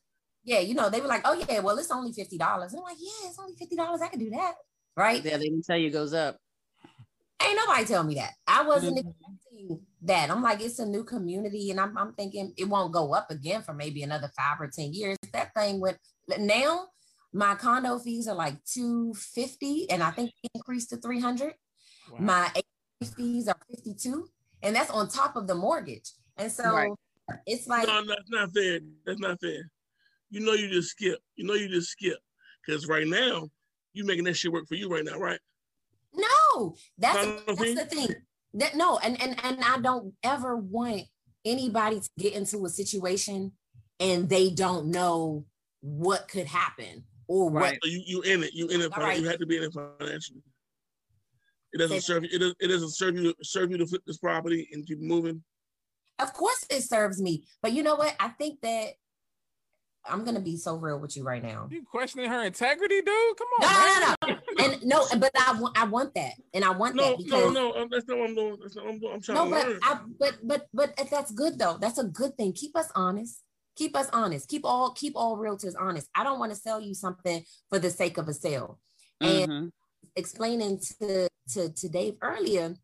Yeah, you know, they were like, oh yeah, well, it's only $50. I'm like, yeah, it's only $50. I can do that. Right. Yeah, they didn't tell you it goes up. Ain't nobody tell me that. I wasn't mm-hmm. expecting that. I'm like, it's a new community, and I'm, I'm thinking it won't go up again for maybe another five or ten years. That thing went now. My condo fees are like 250, and I think increased to 300. Wow. My fees are 52, and that's on top of the mortgage. And so right. it's like no, that's not fair. That's not fair. You know, you just skip. You know, you just skip because right now you making that shit work for you right now, right? No, that's, that's the thing. That no, and and and I don't ever want anybody to get into a situation and they don't know what could happen or right. what you you in it. You in it. Right. You have to be in it financially. It doesn't serve you. It, does, it doesn't serve you. Serve you to flip this property and keep moving. Of course, it serves me. But you know what? I think that I'm gonna be so real with you right now. You questioning her integrity, dude? Come on. No, no, no, no. and no, but I want, I want that, and I want no, that because no, no, that's not what I'm doing. That's not what I'm doing. I'm trying no, to but learn. I, but but but that's good though. That's a good thing. Keep us honest. Keep us honest. Keep all keep all realtors honest. I don't want to sell you something for the sake of a sale. Mm-hmm. And explaining to to to Dave earlier,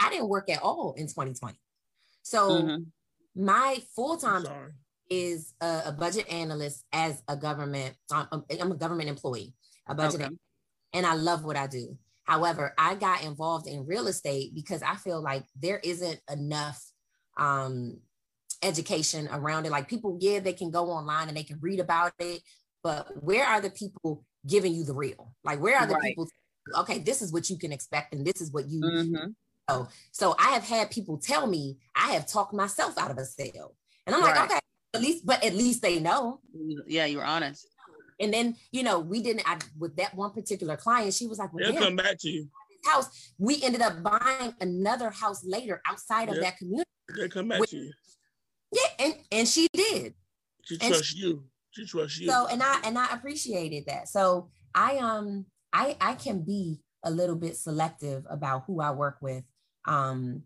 I didn't work at all in 2020. So mm-hmm. my full time is a, a, budget analyst as a government. I'm, I'm a government employee, a budget, okay. and I love what I do. However, I got involved in real estate because I feel like there isn't enough um, education around it. Like people, yeah, they can go online and they can read about it, but where are the people giving you the real? Like, where are the right. people? Okay, this is what you can expect, and this is what you. Mm-hmm. So, so I have had people tell me I have talked myself out of a sale, and I'm right. like, okay, at least, but at least they know. Yeah, you were honest. And then, you know, we didn't I, with that one particular client, she was like, well, They'll come back to you. House. We ended up buying another house later outside of that community. They come back with, to you. Yeah, and, and she did. She trusts she, you. She trusts you. So and I and I appreciated that. So I um I I can be a little bit selective about who I work with. Um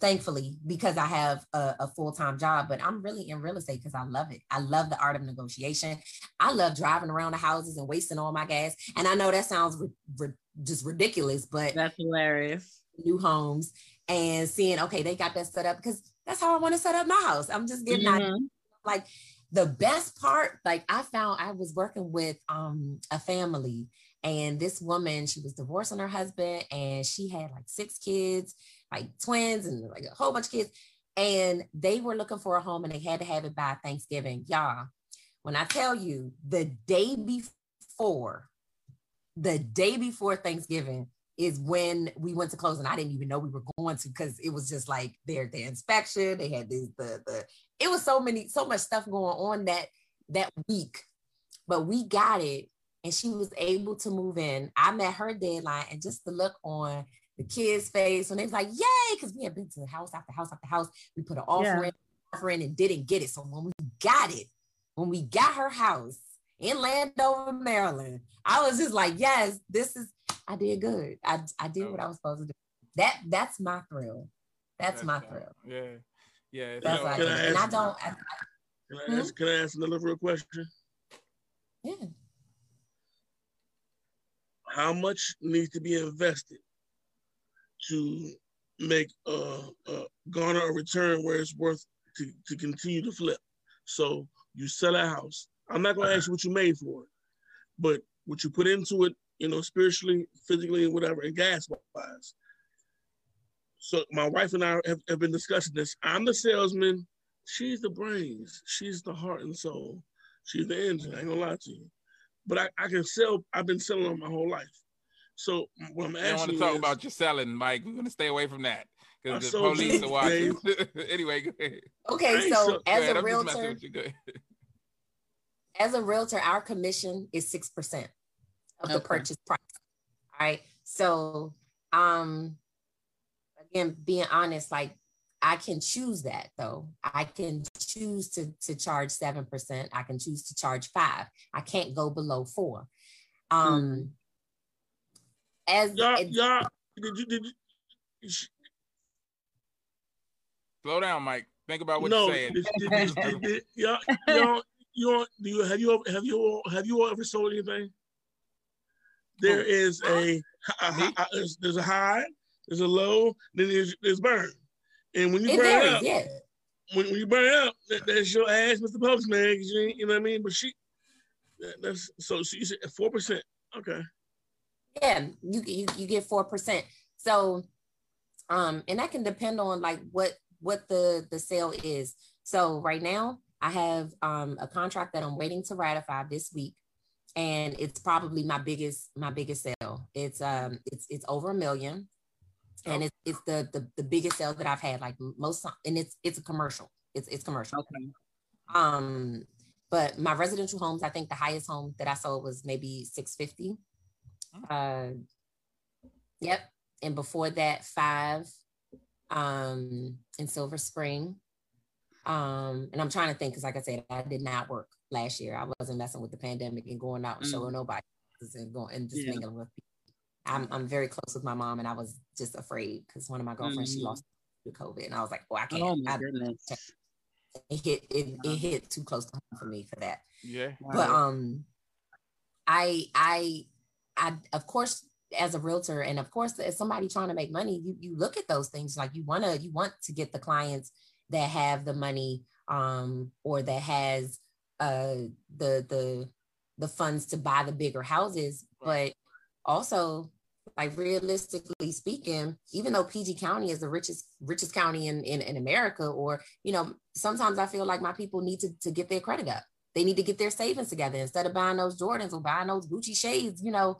thankfully because i have a, a, full-time job but i'm really in real estate because i love it. I love the art of negotiation. I love driving around the houses and wasting all my gas. And i know that sounds ri- ri- just ridiculous but that's hilarious. new homes and seeing okay they got that set up because that's how i want to set up my house. I'm just getting mm-hmm. like the best part like i found i was working with um a family and this woman she was divorcing her husband and she had like six kids like twins and like a whole bunch of kids. And they were looking for a home and they had to have it by Thanksgiving. Y'all, when I tell you the day before, the day before Thanksgiving is when we went to close and I didn't even know we were going to because it was just like their their inspection. They had this the the it was so many so much stuff going on that that week. But we got it and she was able to move in. I met her deadline and just the look on the kids' face when they was like, yay, because we had been to the house after house after house. We put an offer yeah. in, offer and didn't get it. So when we got it, when we got her house in Landover, Maryland, I was just like, yes, this is I did good. I, I did what I was supposed to do. That that's my thrill. That's, that's my thrill. Yeah. Yeah. That's what I, I and I don't I, can, I ask, hmm? can I ask another real question? Yeah. How much needs to be invested to make uh, uh, garner a return where it's worth to, to continue to flip. So you sell a house. I'm not gonna ask you what you made for it, but what you put into it, you know, spiritually, physically, and whatever, and gas wise. So my wife and I have, have been discussing this. I'm the salesman. She's the brains. She's the heart and soul. She's the engine. I ain't gonna lie to you. But I, I can sell. I've been selling on my whole life. So what I'm asking, I want to talk is, about your selling, Mike. We're gonna stay away from that because the police are watching. anyway, go ahead. Okay, so as ahead, a realtor, as a realtor, our commission is six percent of the purchase price. All right. So, um, again, being honest, like I can choose that though. I can choose to to charge seven percent. I can choose to charge five. I can't go below four. Um, as Y'all, it- y'all, did you, did you, Slow down, Mike. Think about what no, you're saying. did, did, did, did, did, y'all, y'all, you do you have you have you all have you all ever sold anything? There Who? is a, a, Me? a- there's, there's a high, there's a low, then there's there's burn, and when you it burn varies, up, yeah. when, when you burn up, that, that's your ass, Mr. Postman. You, you know what I mean? But she, that, that's so she said four percent. Okay. Yeah, you you you get four percent. So, um, and that can depend on like what what the the sale is. So right now, I have um a contract that I'm waiting to ratify this week, and it's probably my biggest my biggest sale. It's um it's it's over a million, and it's it's the the the biggest sale that I've had. Like most, and it's it's a commercial. It's it's commercial. Okay. Um, but my residential homes, I think the highest home that I sold was maybe 650. Uh, yep. And before that, five um in Silver Spring. Um, and I'm trying to think because like I said, I did not work last year. I wasn't messing with the pandemic and going out and showing nobody and going and just Yeah. mingling with people. I'm I'm very close with my mom, and I was just afraid because one of my girlfriends she Mhm. lost to COVID, and I was like, oh, I can't. Oh my I- goodness. it hit it, it hit too close to home for me for that Yeah. but um i i i of course as a realtor and of course as somebody trying to make money you you look at those things like you want to you want to get the clients that have the money um or that has uh the the the funds to buy the bigger houses. But also like realistically speaking even though pg county is the richest richest county in in, in america or you know sometimes i feel like my people need to, to get their credit up they need to get their savings together instead of buying those Jordans or buying those Gucci shades, you know,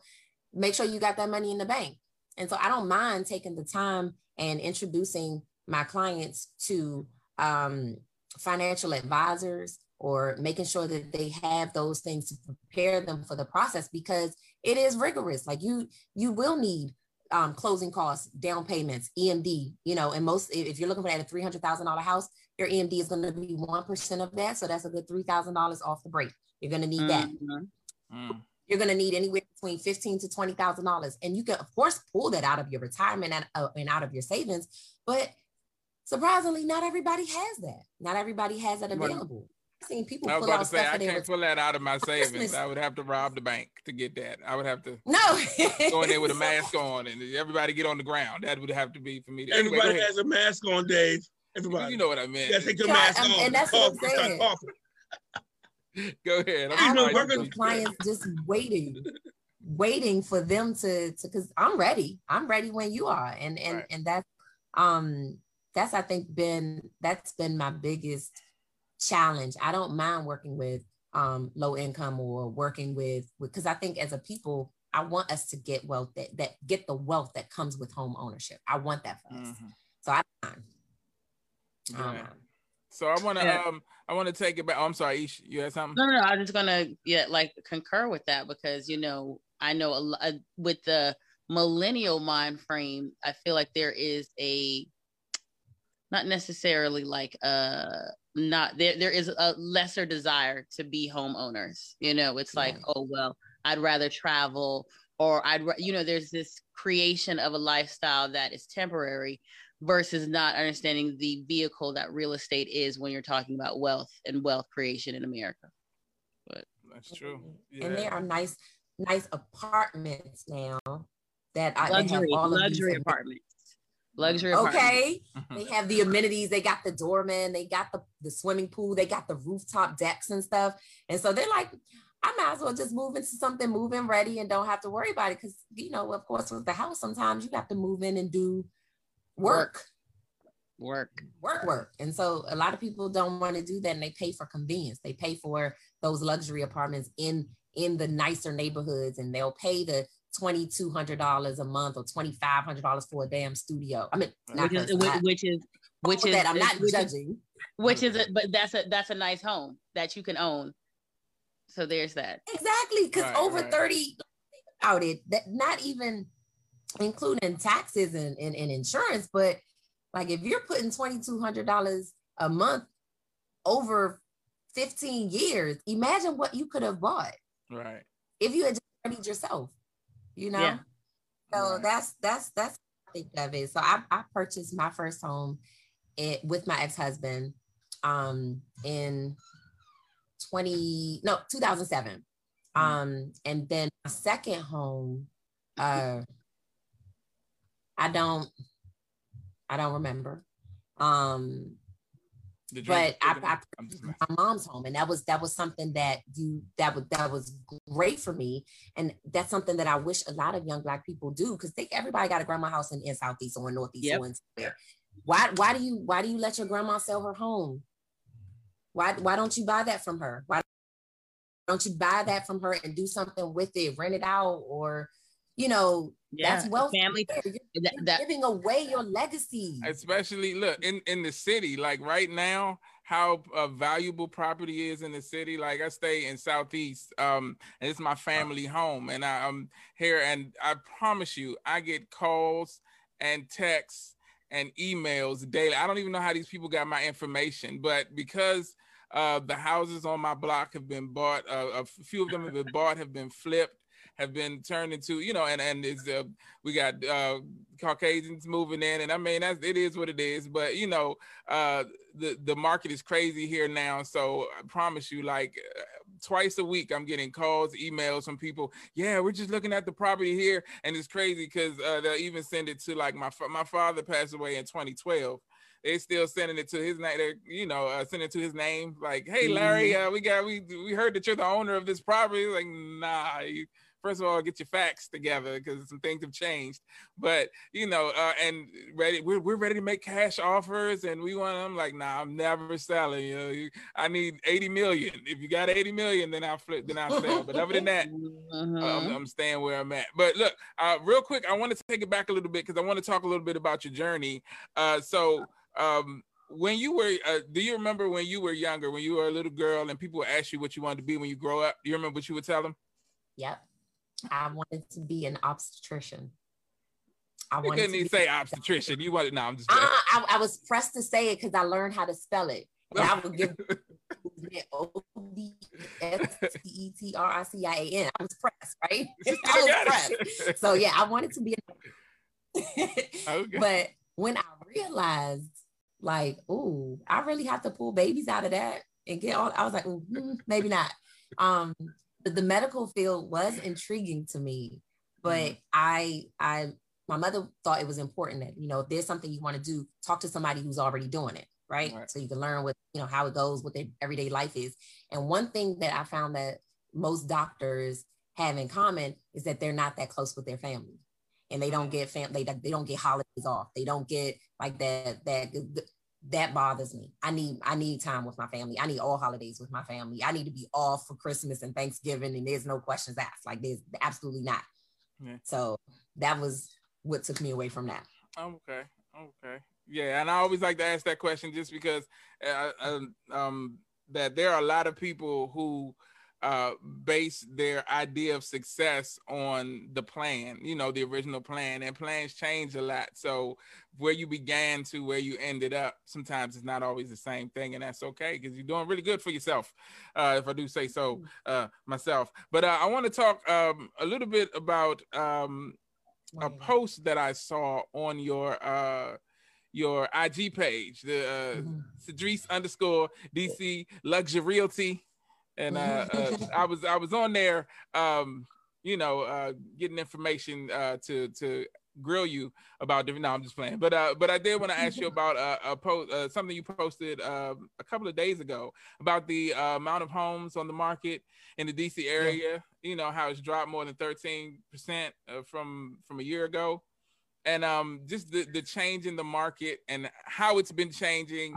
make sure you got that money in the bank. And so I don't mind taking the time and introducing my clients to um, financial advisors or making sure that they have those things to prepare them for the process because it is rigorous. Like you, you will need um, closing costs, down payments, EMD, you know, and most, if you're looking for that a $300,000 house, your EMD is going to be 1% of that. So that's a good $3,000 off the break. You're going to need that. Mhm. Mm. You're going to need anywhere between fifteen to twenty thousand dollars, and you can of course pull that out of your retirement and, uh, and out of your savings. But surprisingly, not everybody has that. Not everybody has that Right. available. I've seen people I was pull about out to say I can't pull that out of my savings. Christmas. I would have to rob the bank to get that. I would have to no go in there with a mask on and everybody get on the ground. That would have to be for me. To, Everybody ahead. has a mask on, Dave. Everybody. You know what I mean. Yeah, take your Yeah, mask and- off. and that's what I'm saying. Go ahead. I Even sorry. have working- clients just waiting, waiting for them to to because I'm ready. I'm ready when you are, and and Right. and that's um that's I think been that's been my biggest challenge. I don't mind working with um low income or working with because I think as a people I want us to get wealth that that get the wealth that comes with home ownership. I want that for us. Mhm. So I don't mind. Mind. So I want to Yeah. um I want to take it back. Oh, I'm sorry, Ish, you had something? No, no, no. I'm just gonna yeah, like concur with that because you know I know a lot with the millennial mind frame. I feel like there is a not necessarily like uh not there. There is a lesser desire to be homeowners. You know, it's like Yeah. oh well, I'd rather travel or I'd you know there's this creation of a lifestyle that is temporary versus not understanding the vehicle that real estate is when you're talking about wealth and wealth creation in America. But that's true. And there are nice, nice apartments now that I that have Luxury, all of these luxury amenities. apartments. Luxury apartments. Okay, they have the amenities. They got the doorman. They got the the swimming pool. They got the rooftop decks and stuff. And so they're like, I might as well just move into something move in ready and don't have to worry about it. Because you know, of course, with the house, sometimes you have to move in and do work, Work. work, work. And so a lot of people don't want to do that, and they pay for convenience. They pay for those luxury apartments in in the nicer neighborhoods, and they'll pay the twenty two hundred dollars a month or twenty five hundred dollars for a damn studio. I mean, not Which is which, not- which is which with is that I'm not which is, judging. which is a, but that's a that's a nice home that you can own. So there's that. Exactly, because Right, over right. 30 out it that not even including taxes and, and, and insurance, but Like if you're putting twenty two hundred dollars a month over fifteen years, imagine what you could have bought. Right. If you had just studied yourself, you know. Yeah. So Right. that's that's that's I think of it. So I, I purchased my first home it, with my ex-husband um in 20 no 2007 um and then my second home uh i don't i don't remember. Um but I, I'm I my mom's home and that was that was something that you that was that was great for me. And that's something that i wish a lot of young black people do because they everybody got a grandma house in, in southeast or in northeast Yep. or in somewhere. why why do you why do you let your grandma sell her home? Why why don't you buy that from her? Why don't you buy that from her and do something with it rent it out or you know Yeah, that's wealth family- You're, That, you're that, giving away your legacy especially look in in the city like right now how uh, valuable property is in the city like i stay in southeast um and it's my family home and I, i'm here and i promise you i get calls and texts and emails daily. I don't even know how these people got my information but because uh the houses on my block have been bought uh, a few of them have been bought have been flipped have been turned into you know and and it's uh, we got uh Caucasians moving in, and I mean that's it is what it is. But you know, uh, the the market is crazy here now. So I promise you, like uh, twice a week, I'm getting calls, emails from people. Yeah, we're just looking at the property here, and it's crazy because uh, they'll even send it to like my my father passed away in 2012. They still sending it to his name. They're you know uh, sending it to his name. Like, hey Larry, uh, we got we we heard that you're the owner of this property. Like, nah. You, First of all, get your facts together because some things have changed but you know, uh, and ready, we're, we're ready to make cash offers, and we want. I'm like, nah, I'm never selling. You know, you, I need 80 million. If you got 80 million, then I'll flip, then I'll sell. But other than that, uh, I'm, Mhm. I'm staying where I'm at. But look, uh, real quick, I want to take it back a little bit because I want to talk a little bit about your journey. Uh, so, um, when you were, uh, do you remember when you were younger, when you were a little girl, and people would ask you what you wanted to be when you grow up? Do you remember what you would tell them? Yep. I wanted to be an obstetrician. I You wanted couldn't to even say obstetrician. You wanted, no, I'm just. uh. I, I was pressed to say it because I learned how to spell it. And I would give O B S T E T R I C I A N. I was pressed, right? I was pressed. it. So yeah, I wanted to be. Okay. but when I realized, like, ooh, I really have to pull babies out of that and get all, I was like, hmm, maybe not. Um, the, the medical field was intriguing to me, but Mm-hmm. I, I, my mother thought it was important that you know if there's something you want to do, talk to somebody who's already doing it, right? Right. So you can learn what you know how it goes, what their everyday life is. And one thing that I found that most doctors have in common is that they're not that close with their family and they don't get fam they, they don't get holidays off they don't get like that that that bothers me i need i need time with my family i need all holidays with my family i need to be off for christmas and thanksgiving and there's no questions asked like there's absolutely not Yeah. so that was what took me away from that Okay. Okay. Yeah, and I always like to ask that question just because uh, um, um, that there are a lot of people who uh, base their idea of success on the plan, you know, the original plan, and plans change a lot. So where you began to where you ended up, sometimes it's not always the same thing, and that's okay because you're doing really good for yourself, uh, if I do say so uh, myself. But uh, I want to talk um, a little bit about. Um, a post that I saw on your uh your IG page, the uh Mhm. Cedrece underscore DC Luxurialty. And uh, uh I was I was on there um, you know, uh getting information uh to to grill you about different no, I'm just playing. But uh but I did want to ask you about uh, a post uh, something you posted uh, a couple of days ago about the uh, amount of homes on the market in the DC area, you know, how it's dropped more than 13% uh, from from a year ago. And um just the the change in the market and how it's been changing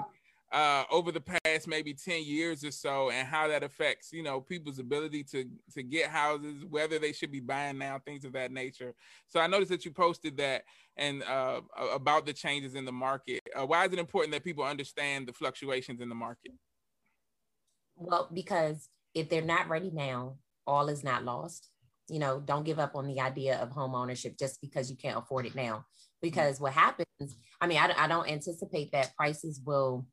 uh over the past maybe 10 years or so and how that affects, you know, people's ability to to get houses, whether they should be buying now, things of that nature. So I noticed that you posted that and uh about the changes in the market. Uh, why is it important that people understand the fluctuations in the market? well because if they're not ready now all is not lost you know, don't give up on the idea of home ownership just because you can't afford it now. Because what happens, I mean, I, I don't anticipate that prices will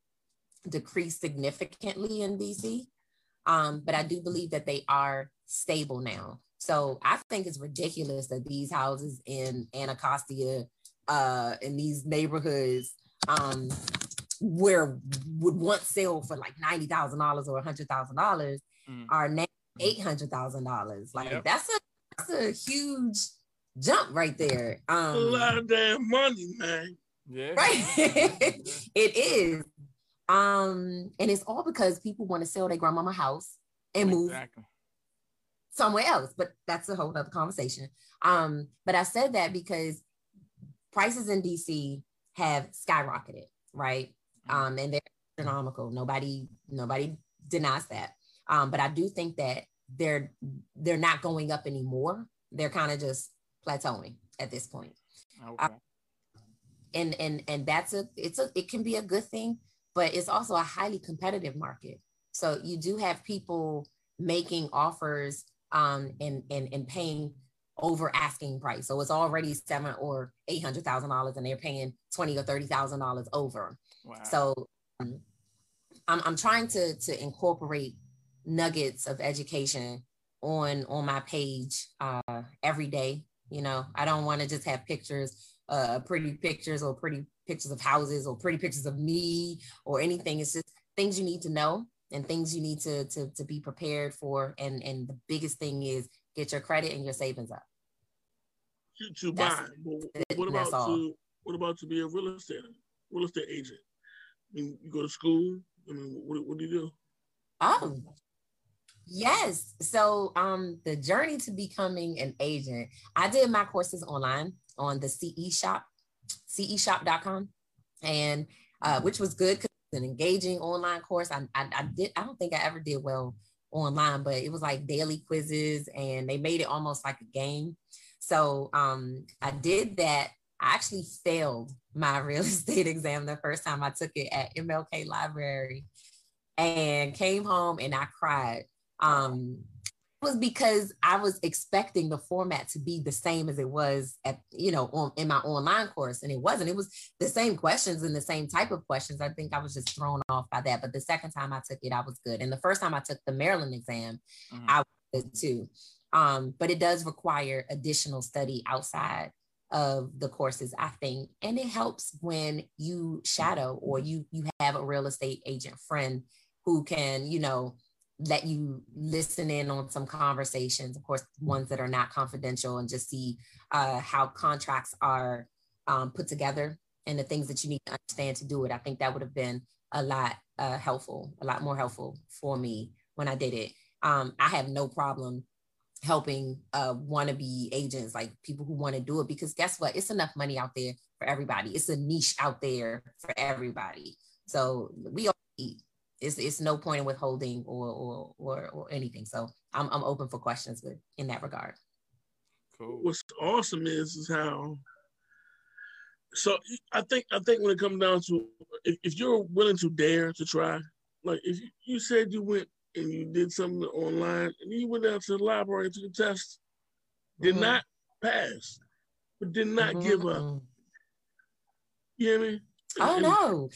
decrease significantly in DC, um, but I do believe that they are stable now. So I think it's ridiculous that these houses in Anacostia, uh, in these neighborhoods, um, where would once sell for like ninety thousand dollars or hundred thousand dollars, mm. are now eight hundred thousand dollars. Like yep. that's a that's a huge jump right there. Um, a lot of damn money, man. Yeah, right. it is. Um, and it's all because people want to sell their grandmama house and move exactly. somewhere else. But that's a whole other conversation. Um, but I said that because prices in DC have skyrocketed, right? Mm-hmm. Um, and they're astronomical. Nobody, nobody denies that. Um, but I do think that they're they're not going up anymore. They're kind of just plateauing at this point. Okay. Uh, and and and that's a it's a it can be a good thing, but it's also a highly competitive market. So you do have people making offers um and and and paying over asking price. So it's already seven or eight hundred thousand dollars, and they're paying twenty or thirty thousand dollars over. Wow. So um, I'm I'm trying to to incorporate nuggets of education on on my page uh, every day. You know, I don't want to just have pictures, uh, pretty pictures or pretty pictures of houses or pretty pictures of me or anything. It's just things you need to know and things you need to to, to be prepared for. And and the biggest thing is get your credit and your savings up. To, buy. what about to what about to be a real estate real estate agent? I mean, you go to school. I mean, what, what do you do? Oh, Yes. So um the journey to becoming an agent, I did my courses online on the CE shop, ceshop.com. And uh, which was good because an engaging online course. I, I, I did I don't think I ever did well online, but it was like daily quizzes and they made it almost like a game. So um I did that. I actually failed my real estate exam the first time I took it at MLK Library and came home and I cried um, was because I was expecting the format to be the same as it was at, you know, on, in my online course. And it wasn't, it was the same questions and the same type of questions. I think I was just thrown off by that. But the second time I took it, I was good. And the first time I took the Maryland exam, mm-hmm. I was good too. Um, but it does require additional study outside of the courses, I think. And it helps when you shadow or you you have a real estate agent friend who can, you know, let you listen in on some conversations, of course, ones that are not confidential, and just see uh, how contracts are um, put together and the things that you need to understand to do it. I think that would have been a lot uh, helpful, a lot more helpful for me when I did it. Um, I have no problem helping uh, wannabe agents, like people who want to do it, because guess what? It's enough money out there for everybody. It's a niche out there for everybody. So we all eat it's it's no point in withholding or or or, or anything. So I'm I'm open for questions with in that regard. Cool. What's awesome is is how. So I think I think when it comes down to if, if you're willing to dare to try, like if you, you said you went and you did something online and you went down to the library and took a test, did mm-hmm. not pass, but did not mm-hmm. give up. You hear me? Oh and, no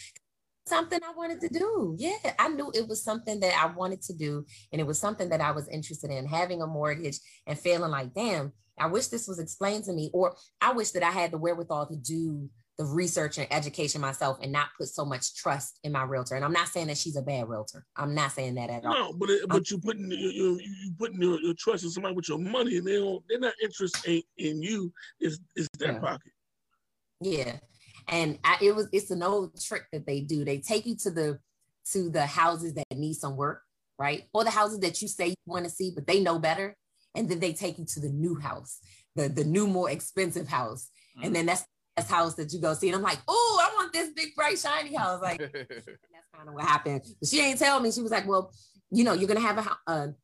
something I wanted to do. Yeah, I knew it was something that I wanted to do. And it was something that I was interested in having a mortgage and feeling like, damn, I wish this was explained to me. Or I wish that I had the wherewithal to do the research and education myself and not put so much trust in my realtor. And I'm not saying that she's a bad realtor. I'm not saying that at all. No, but it, um, but you're putting you you putting your, your, trust in somebody with your money, and they don't they're not interested in, in you. Is is their yeah. pocket. Yeah, and I, it was it's an old trick that they do. They take you to the to the houses that need some work, right? Or the houses that you say you want to see, but they know better. And then they take you to the new house, the the new more expensive house. Mm-hmm. And then that's that's house that you go see. And I'm like, oh, I want this big bright shiny house. Like that's kind of what happened. But she ain't tell me. She was like, well, you know, you're gonna have a, a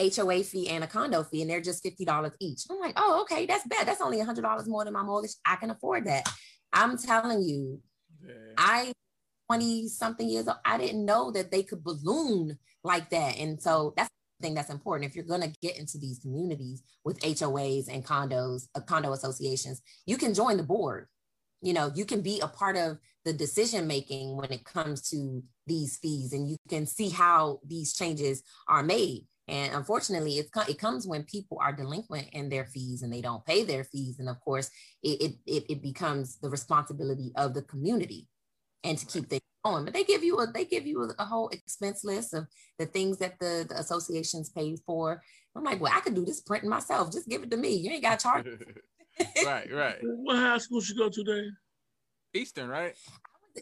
HOA fee and a condo fee, and they're just fifty dollars each. I'm like, oh, okay, that's bad. That's only a hundred dollars more than my mortgage. I can afford that. I'm telling you, yeah. I 20 something years old, I didn't know that they could balloon like that. And so that's the thing that's important. If you're going to get into these communities with HOAs and condos, uh, condo associations, you can join the board. You know, you can be a part of the decision making when it comes to these fees, and you can see how these changes are made. And unfortunately, it, it comes when people are delinquent in their fees and they don't pay their fees. And of course, it, it, it becomes the responsibility of the community and to keep things going. But they give you a they give you a, a whole expense list of the things that the, the associations pay for. I'm like, well, I could do this printing myself. Just give it to me. You ain't got to charge. right, right. What high school should you go to there? Eastern, right?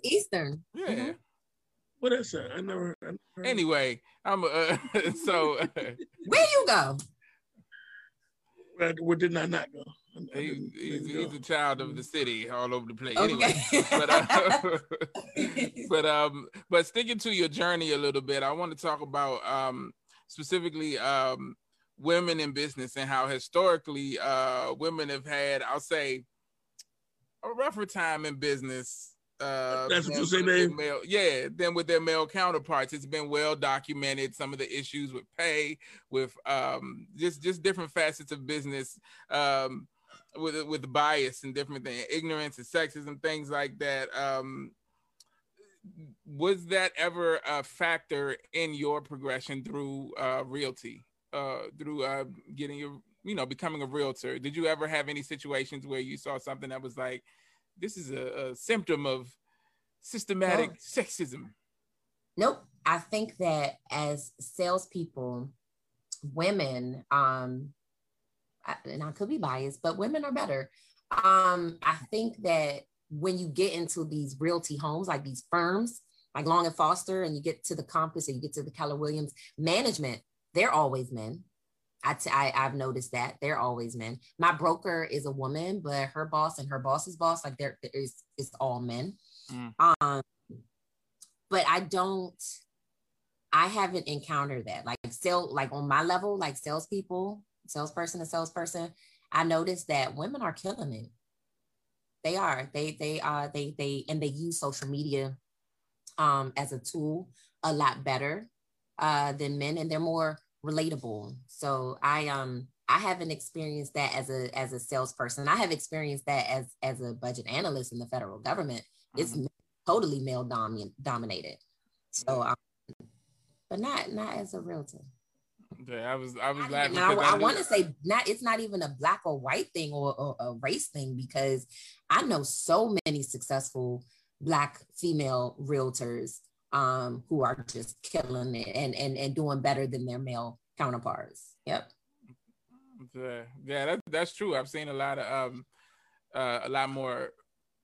Eastern. Yeah. Mm-hmm. What is that? I never. I never anyway, I'm uh, so. Uh, Where you go? Where, where did I not go? He, he's, he's, a child of the city, all over the place. Okay. Anyway, but uh, but um, but sticking to your journey a little bit, I want to talk about um specifically um women in business and how historically uh women have had, I'll say, a rougher time in business uh, That's what you say, Dave. Male, yeah, then with their male counterparts, it's been well documented. Some of the issues with pay, with um, just just different facets of business, um, with with bias and different things, ignorance and sexism, things like that. Um, was that ever a factor in your progression through uh, realty, uh, through uh, getting your, you know, becoming a realtor? Did you ever have any situations where you saw something that was like, this is a, a symptom of systematic no. sexism. Nope. I think that as salespeople, women, um, and I could be biased, but women are better. Um, I think that when you get into these realty homes, like these firms, like Long and Foster, and you get to the Compass or you get to the Keller Williams management, they're always men. I, t- I I've noticed that they're always men. My broker is a woman, but her boss and her boss's boss, like there is it's all men. Mm. Um, but I don't. I haven't encountered that. Like sale, like on my level, like salespeople, salesperson to salesperson, I noticed that women are killing it. They are. They they are. Uh, they they and they use social media um as a tool a lot better uh than men, and they're more relatable. So I um I haven't experienced that as a as a salesperson. I have experienced that as as a budget analyst in the federal government. Mm-hmm. It's totally male domin- dominated. So, um, but not not as a realtor. Yeah, I was I was laughing. I, I, I want to say not. It's not even a black or white thing or, or a race thing because I know so many successful black female realtors um, who are just killing it and, and, and doing better than their male counterparts. Yep. Yeah, yeah, that, that's true. I've seen a lot of um, uh, a lot more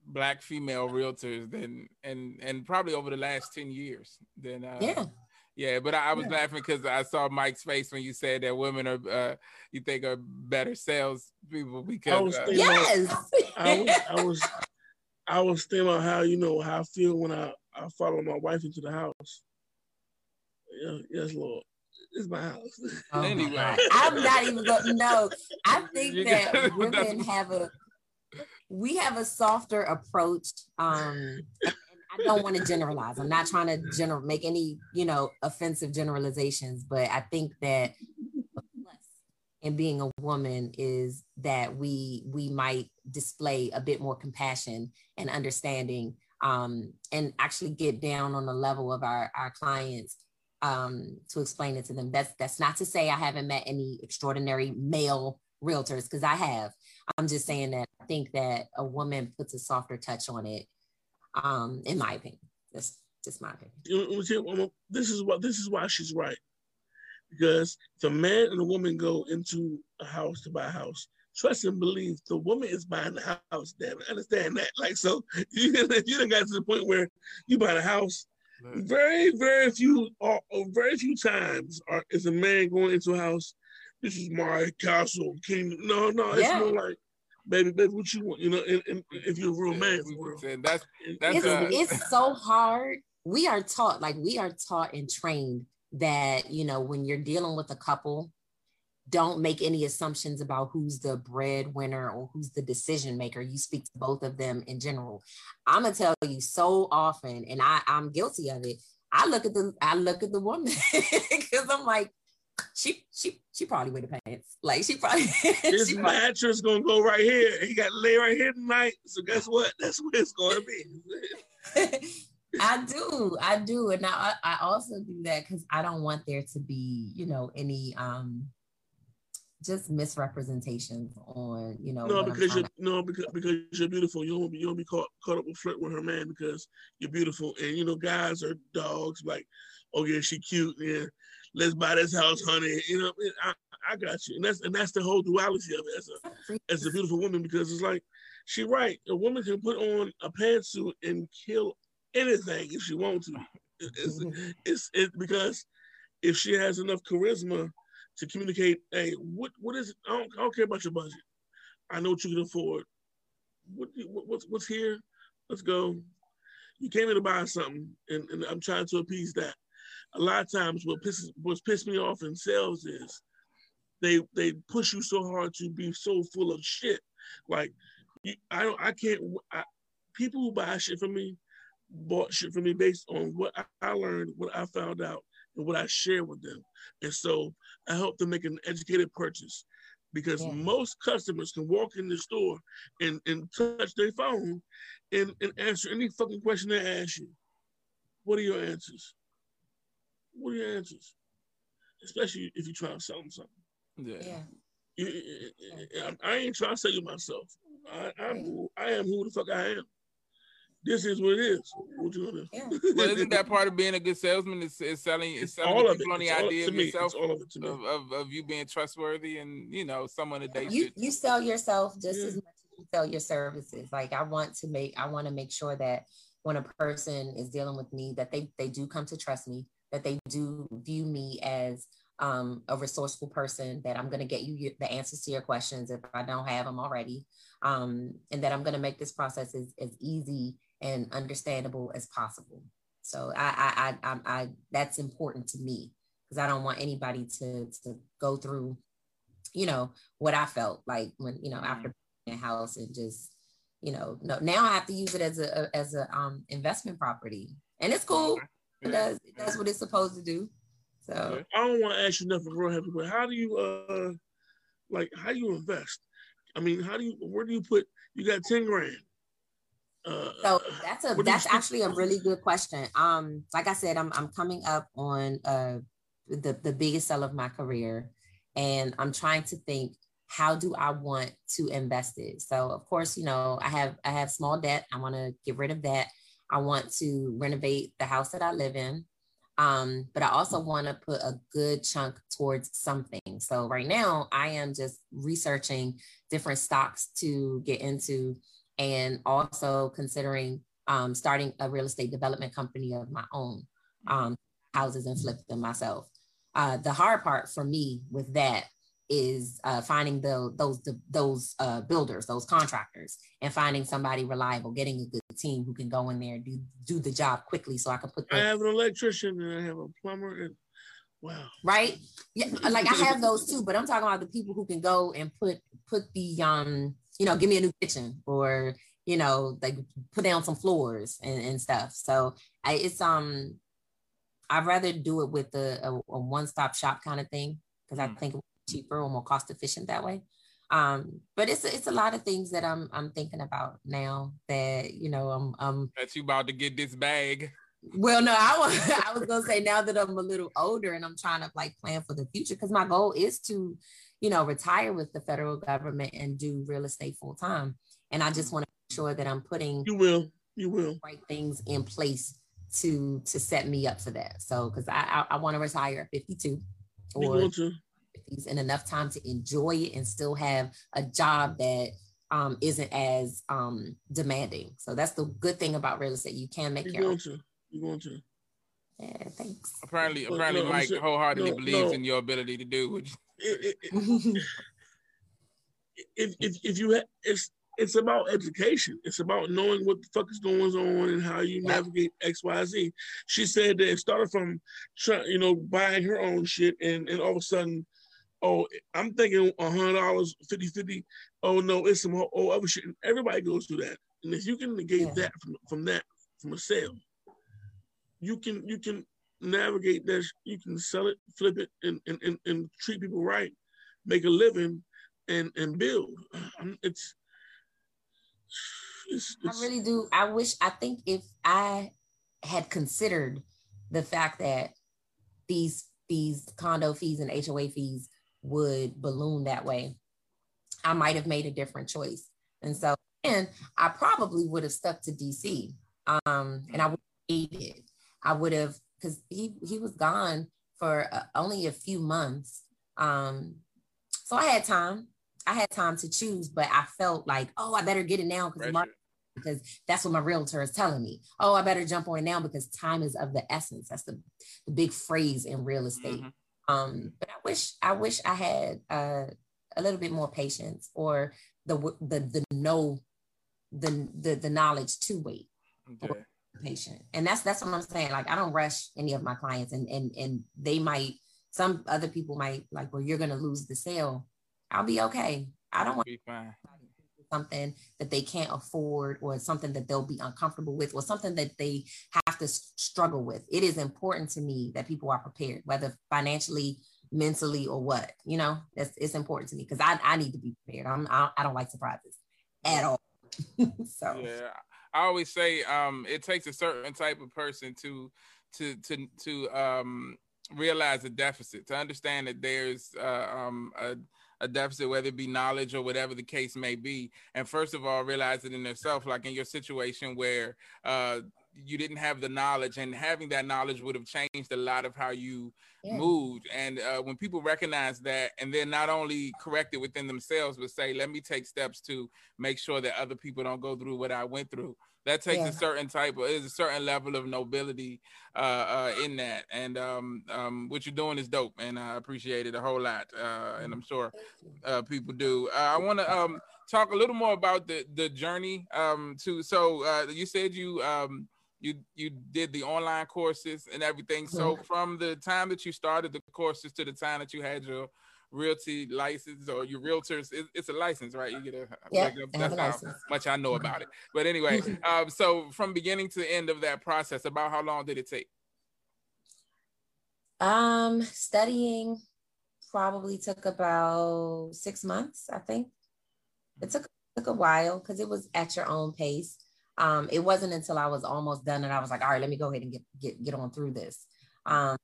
black female realtors than and and probably over the last 10 years than uh, yeah yeah but i, I was yeah. laughing because i saw mike's face when you said that women are uh, you think are better sales people because I was uh, yes I was, I was i was thinking about how you know how i feel when i I follow my wife into the house. Yeah, yes, Lord. It's my house. Oh anyway, I'm not even going to know. I think that women have a we have a softer approach. Um, I don't want to generalize. I'm not trying to general make any, you know, offensive generalizations, but I think that in being a woman is that we we might display a bit more compassion and understanding um, and actually get down on the level of our, our clients um, to explain it to them. That's that's not to say I haven't met any extraordinary male realtors because I have. I'm just saying that I think that a woman puts a softer touch on it, um, in my opinion. That's just my opinion. This is what this is why she's right. Because the man and the woman go into a house to buy a house, trust and believe the woman is buying the house. Damn, understand that. Like so, you you done got to the point where you buy a house. Very, very few, or, or very few times are, is a man going into a house. This is my castle, kingdom. No, no, it's yeah. more like, baby, baby, what you want? You know, and, and if you're a real man, and that's that's it's, uh, it's so hard. We are taught, like we are taught and trained that you know when you're dealing with a couple don't make any assumptions about who's the breadwinner or who's the decision maker. You speak to both of them in general. I'm gonna tell you so often, and I, I'm guilty of it. I look at the I look at the woman because I'm like, she she she probably wear the pants. Like she probably This she probably, mattress gonna go right here. He got to lay right here tonight. So guess what? That's where it's gonna be. I do, I do, and I I also do that because I don't want there to be you know any um just misrepresentations on you know No, because you're no because because you're beautiful. You won't be you won't be caught caught up with flirt with her man because you're beautiful. And you know, guys are dogs. Like, oh yeah, she cute. Yeah, let's buy this house, honey. You know, I, I got you. And that's and that's the whole duality of it as a as a beautiful woman because it's like she right. A woman can put on a pantsuit and kill anything if she wants to. It- It's it's it because if she has enough charisma to communicate, hey, what what is? I don't, I don't care about your budget. I know what you can afford. What, what what's what's here? Let's go. You came in to buy something, and, and I'm trying to appease that. A lot of times, what pisses what's pissed me off in sales is they they push you so hard to be so full of shit. Like you, I don't I can't. I, people who buy shit from me bought shit from me based on what I, I learned, what I found out, and what I share with them. And so I help them make an educated purchase because Yeah. most customers can walk in the store and, and touch their phone and, and answer any fucking question they ask you. What are your answers? What are your answers? Especially if you're trying to sell them something. Yeah. yeah. You- you- you- I ain't trying to sell you myself. I, I'm I am who the fuck I am. This is what it is. What you gonna do? Yeah. Well, isn't that part of being a good salesman? Is, is selling, is It's selling all of it. on the It's all, idea to of me, yourself, it's all of it to me. of, of, of you being trustworthy and you know someone that they you should. you sell yourself just Yeah. as much as you sell your services like i want to make i want to make sure that when a person is dealing with me that they they do come to trust me that they do view me as um, a resourceful person that i'm going to get you the answers to your questions if i don't have them already um, and that i'm going to make this process as, as easy and understandable as possible. So i i i, I, I that's important to me because i don't want anybody to to go through you know what I felt like when you know after buying a house and just you know no now I have to use it as a as a um investment property. And it's cool. It does it does what it's supposed to do. So I don't want to ask you nothing real heavy, but how do you uh like how do you invest? I mean, how do you where do you put you got 10 grand? Uh so that's a what do you that's actually a really good question. Um like I said I'm I'm coming up on uh the the biggest sell of my career and I'm trying to think how do I want to invest it? So of course you know I have I have small debt. I want to get rid of that. I want to renovate the house that I live in. Um, but I also want to put a good chunk towards something. So right now I am just researching different stocks to get into and also considering um, starting a real estate development company of my own, um, houses and flip them myself. Uh, the hard part for me with that is uh, finding the, those the, those uh, builders, those contractors, and finding somebody reliable, getting a good team who can go in there and do do the job quickly, so I can put I the have an electrician and I have a plumber and wow. right. Yeah, like I have those too, but I'm talking about the people who can go and put put the um, you know, give me a new kitchen or you know, like put down some floors and, and stuff. So I, it's um, I'd rather do it with a, a, a one stop shop kind of thing because I Mm. think it's cheaper or more cost efficient that way. Um, but it's it's a lot of things that I'm I'm thinking about now that you know I'm I'm That you about to get this bag. well, no, I was I was gonna say now that I'm a little older and I'm trying to like plan for the future because my goal is to, you know, retire with the federal government and do real estate full time. And I just want to make sure that I'm putting You will. You will. right things in place to to set me up for that. So because I I, I want to retire at 52 or going to 50s and enough time to enjoy it and still have a job that um, isn't as um, demanding. So that's the good thing about real estate. You can make you your going own. to you going to Yeah, thanks. Apparently, apparently, no, Mike saying- wholeheartedly no, believes no. in your ability to do. What you, it, it, if if if you ha- it's it's about education. It's about knowing what the fuck is going on and how you navigate X Y Z. She said that it started from you know, buying her own shit, and and all of a sudden, oh, I'm thinking a hundred dollars, 50 50. Oh no, it's some whole oh, other shit. And everybody goes through that, and if you can negate Yeah. that from from that from a sale, you can you can navigate that. You can sell it, flip it, and and, and, and treat people right, make a living, and and build. It's, it's, it's I really do. I wish. I think if I had considered the fact that these these condo fees and HOA fees would balloon that way, I might have made a different choice. And so, and I probably would have stuck to DC. Um, and I would have it. I would have because he he was gone for uh, only a few months. Um, so I had time. I had time to choose, but I felt like, oh, I better get it now because because that's what my realtor is telling me. Oh, I better jump on it now because time is of the essence. That's the, the big phrase in real estate. Mm-hmm. Um, but I wish I wish I had uh, a little bit more patience or the the the know the the, the knowledge to wait. Okay. Patient, and that's that's what I'm saying. Like I don't rush any of my clients, and and and they might. Some other people might like, well, you're gonna lose the sale. I'll be okay. I don't want be fine something that they can't afford or something that they'll be uncomfortable with or something that they have to struggle with. It is important to me that people are prepared, whether financially, mentally, or what. You know, it's, it's important to me because I, I need to be prepared. I'm, I, I don't like surprises at all. so yeah, I always say um, it takes a certain type of person to to to to um, realize the deficit to understand that there's uh, um, a a deficit, whether it be knowledge or whatever the case may be. And first of all, realize it in yourself, like in your situation where uh, you didn't have the knowledge, and having that knowledge would have changed a lot of how you yeah. moved. And uh, when people recognize that, and then not only correct it within themselves, but say, "Let me take steps to make sure that other people don't go through what I went through." that takes yeah. a certain type of is a certain level of nobility uh, uh, in that and um, um, what you're doing is dope and i appreciate it a whole lot uh, and i'm sure uh, people do uh, i want to um, talk a little more about the the journey um, to so uh, you said you um, you you did the online courses and everything so from the time that you started the courses to the time that you had your realty license or your realtors. It, it's a license, right? You get a yeah, that's how much I know about it. But anyway, um, so from beginning to end of that process, about how long did it take? Um, studying probably took about six months, I think. It took took a while because it was at your own pace. Um, it wasn't until I was almost done and I was like, all right, let me go ahead and get get get on through this. Um,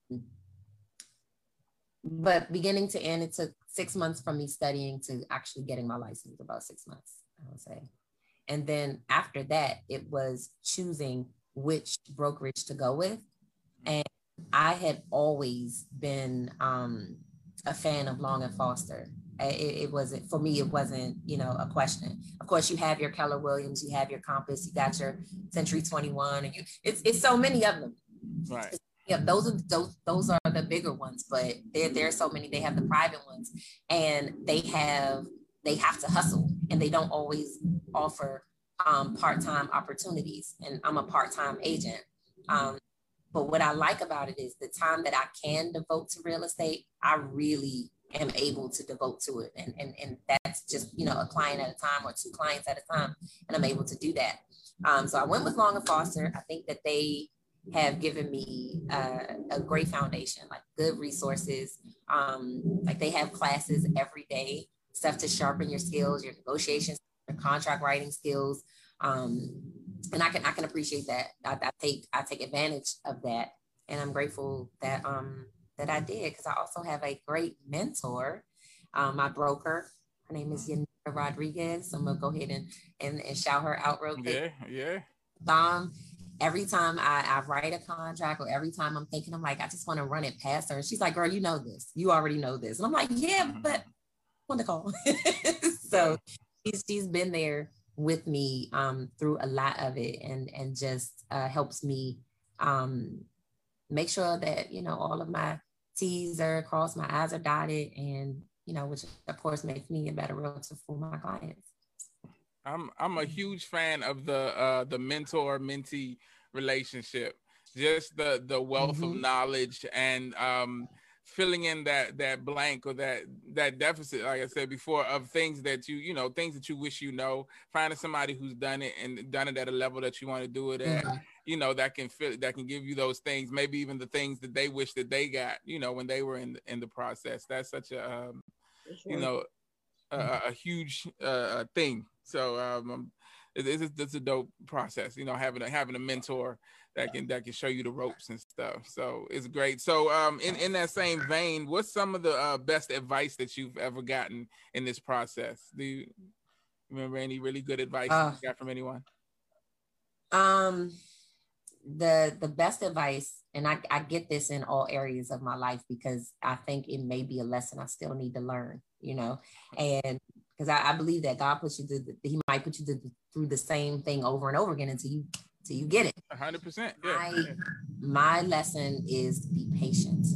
but beginning to end, it took six months from me studying to actually getting my license, about six months, I would say. And then after that, it was choosing which brokerage to go with. And I had always been um, a fan of Long and Foster. It, it, wasn't for me. It wasn't, you know, a question. Of course, you have your Keller Williams, you have your Compass, you got your Century Twenty One, and you. It's it's so many of them. Right yeah, those are those those are the bigger ones, but there there are so many. They have the private ones, and they have they have to hustle, and they don't always offer um, part time opportunities. And I'm a part time agent. Um, but what I like about it is the time that I can devote to real estate, I really am able to devote to it. And, and, and that's just, you know, a client at a time or two clients at a time. And I'm able to do that. Um, so I went with Long and Foster. I think that they have given me uh, a great foundation, like good resources. Um, like they have classes every day, stuff to sharpen your skills, your negotiations, your contract writing skills. Um, and I can I can appreciate that. I, I, take I take advantage of that, and I'm grateful that um that I did because I also have a great mentor, um, my broker. Her name is Yanira Rodriguez. So I'm gonna go ahead and, and and shout her out real quick. Yeah, yeah. Bomb every time I, I write a contract or every time I'm thinking, I'm like, I just want to run it past her. And she's like, girl, you know this. You already know this. And I'm like, yeah, mm-hmm. but want to call. so she's, she's been there with me um, through a lot of it and, and just uh, helps me um, make sure that, you know, all of my T's are crossed, my I's are dotted, and, you know, which of course makes me a better realtor for my clients. I'm I'm a huge fan of the uh the mentor mentee relationship. Just the the wealth mm-hmm. of knowledge and um filling in that that blank or that that deficit like i said before of things that you you know things that you wish you know finding somebody who's done it and done it at a level that you want to do it at mm-hmm. You know that can fit that can give you those things maybe even the things that they wish that they got you know when they were in in the process that's such a um, you know a, a huge uh, thing so um it's, it's a dope process you know having a having a mentor that can that can show you the ropes and stuff. So it's great. So um in, in that same vein, what's some of the uh, best advice that you've ever gotten in this process? Do you remember any really good advice uh, you got from anyone? Um the the best advice, and I, I get this in all areas of my life because I think it may be a lesson I still need to learn, you know, and because I, I, believe that God puts you through the, he might put you through, through the same thing over and over again until you till you get it. 100%. Yeah. My, my lesson is be patient.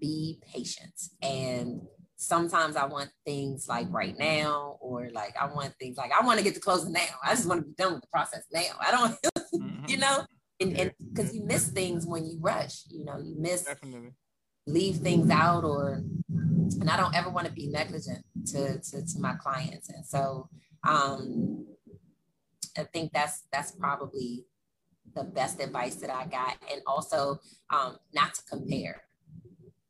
Be patient. And sometimes I want things like right now, or like I want things like I want to get to closing now. I just want to be done with the process now. I don't. you know, and because you miss things when you rush, you know, you miss Definitely. leave things out or and I don't ever want to be negligent to, to, to my clients. And so um I think that's that's probably the best advice that I got, and also um, not to compare.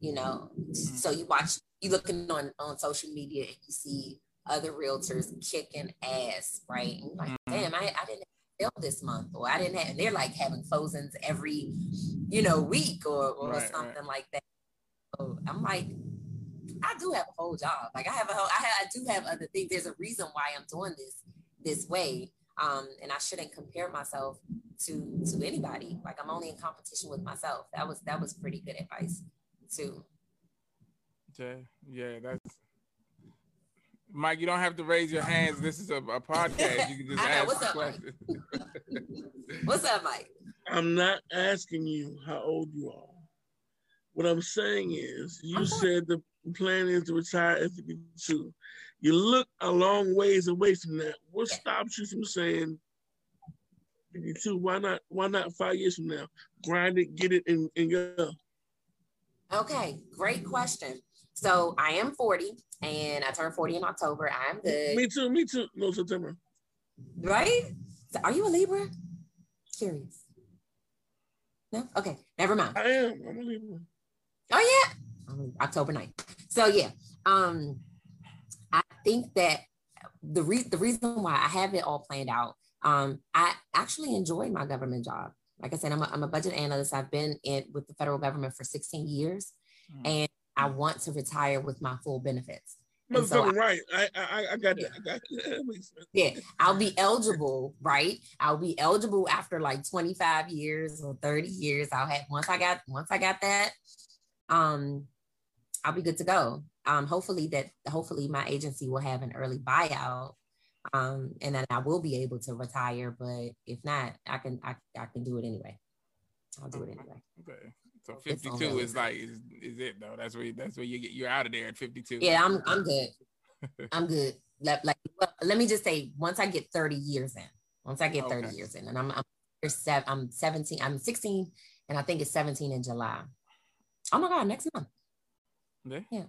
You know, mm-hmm. so you watch, you looking on on social media and you see other realtors kicking ass, right? And like, mm-hmm. damn, I, I didn't sell this month, or I didn't have. And they're like having closings every, you know, week or or right, something right. like that. So I'm like, I do have a whole job. Like I have a whole, I, have, I do have other things. There's a reason why I'm doing this this way um, and I shouldn't compare myself to to anybody. Like I'm only in competition with myself. That was that was pretty good advice too. Yeah, yeah, that's Mike. You don't have to raise your hands. This is a, a podcast. You can just ask What's up, questions. What's up, Mike? I'm not asking you how old you are. What I'm saying is, you said the plan is to retire at 52 you look a long ways away from that. What stops you from saying 52? Why not? Why not five years from now? Grind it, get it, and, and go. Okay, great question. So I am 40 and I turned 40 in October. I'm good. Me too, me too. No September. Right? So are you a Libra? Curious. No? Okay, never mind. I am. I'm a Libra. Oh yeah. October 9th. So yeah. Um I think that the re- the reason why I have it all planned out, um, I actually enjoy my government job. Like I said, I'm a, I'm a budget analyst. I've been in with the federal government for 16 years, mm. and I want to retire with my full benefits. So I, right. I, I, I got yeah. that. I got that. yeah, I'll be eligible, right? I'll be eligible after like 25 years or 30 years. I'll have once I got once I got that, um, I'll be good to go um, hopefully that hopefully my agency will have an early buyout um, and then I will be able to retire. But if not, I can I, I can do it anyway. I'll do it anyway. Okay. So 52 is like is, is it though? That's where that's where you get you're out of there at 52. Yeah, I'm I'm good. I'm good. Like, like well, let me just say, once I get 30 years in, once I get 30 okay. years in, and I'm I'm I'm 17, I'm 16, and I think it's 17 in July. Oh my God, next month. Yeah. yeah.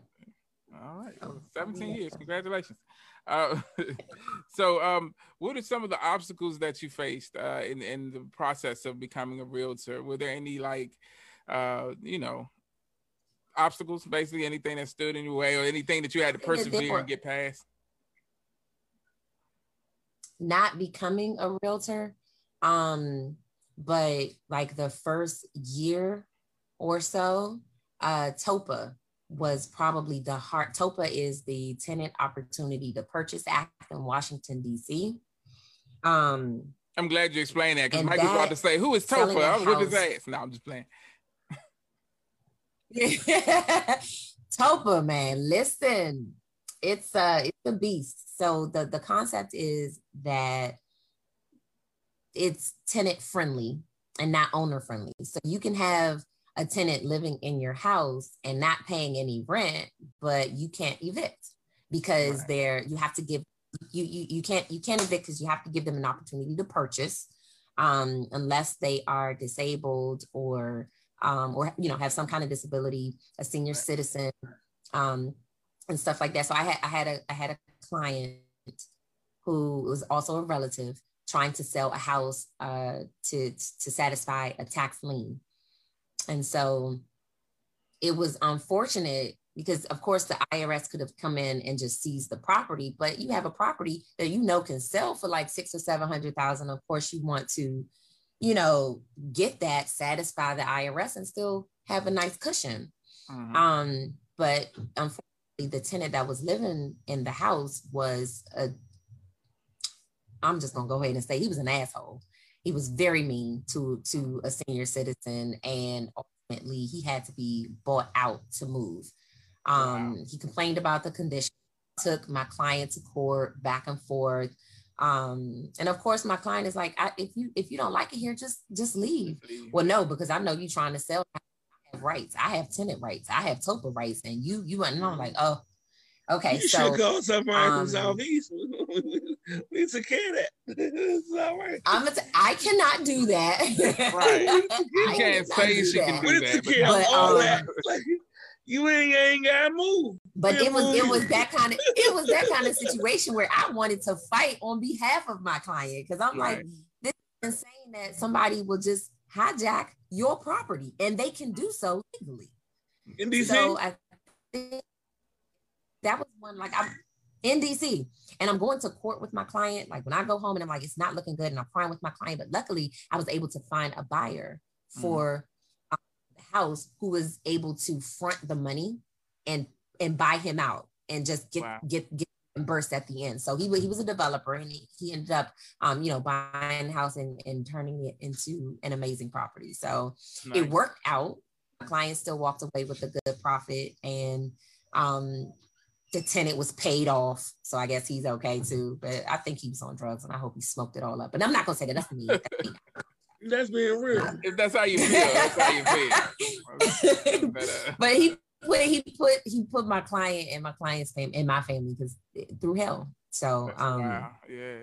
All right, oh, 17 years. Congratulations. Uh, so, um, what are some of the obstacles that you faced uh, in in the process of becoming a realtor? Were there any like, uh, you know, obstacles? Basically, anything that stood in your way, or anything that you had to persevere and get past? Not becoming a realtor, um, but like the first year or so, uh, TOPA was probably the heart. TOPA is the Tenant Opportunity to Purchase Act in Washington, D.C. Um, I'm glad you explained that because Mike was about to say, Who is TOPA? I was with his ass. No, I'm just playing. TOPA, man, listen, it's a it's a beast. So the the concept is that it's tenant friendly and not owner friendly. So you can have a tenant living in your house and not paying any rent, but you can't evict because right. they're you have to give you you you can't you can't evict because you have to give them an opportunity to purchase um, unless they are disabled or um, or you know have some kind of disability, a senior citizen, um, and stuff like that. So I had I had a I had a client who was also a relative trying to sell a house uh, to to satisfy a tax lien, and so it was unfortunate because of course the IRS could have come in and just seized the property, but you have a property that you know can sell for like six or seven hundred thousand. Of course, you want to, you know, get that, satisfy the IRS, and still have a nice cushion. Mm-hmm. Um, but unfortunately, the tenant that was living in the house was a. I'm just gonna go ahead and say he was an asshole. He was very mean to to a senior citizen, and ultimately he had to be bought out to move. Um, wow. He complained about the condition, took my client to court back and forth. Um, and of course, my client is like, if you if you don't like it here, just just leave. leave. Well, no, because I know you're trying to sell. I have rights. I have tenant rights. I have TOPA rights, and you you and I'm like, oh, okay. You so should go somewhere um, from Southeast. we took care of that. it's all right. I'm a t- I cannot do that. right. You can't say she can do that. But, all um, that. Like, you ain't, ain't gotta move. But it was it was that kind of it was that kind of situation where I wanted to fight on behalf of my client because I'm right. like, this is insane that somebody will just hijack your property and they can do so legally. In DC. So I think that was one like I'm in DC and I'm going to court with my client. Like when I go home and I'm like, it's not looking good and I'm crying with my client, but luckily I was able to find a buyer mm. for house who was able to front the money and and buy him out and just get wow. get get reimbursed at the end. So he he was a developer and he, he ended up um you know buying the house and, and turning it into an amazing property. So nice. it worked out. The client still walked away with a good profit and um the tenant was paid off. So I guess he's okay too. But I think he was on drugs and I hope he smoked it all up. But I'm not gonna say that that's me. That's me. That's being real. If that's how you feel, that's how you feel. but, uh, but he put he put he put my client and my client's family in my family because through hell. So um wow. yeah.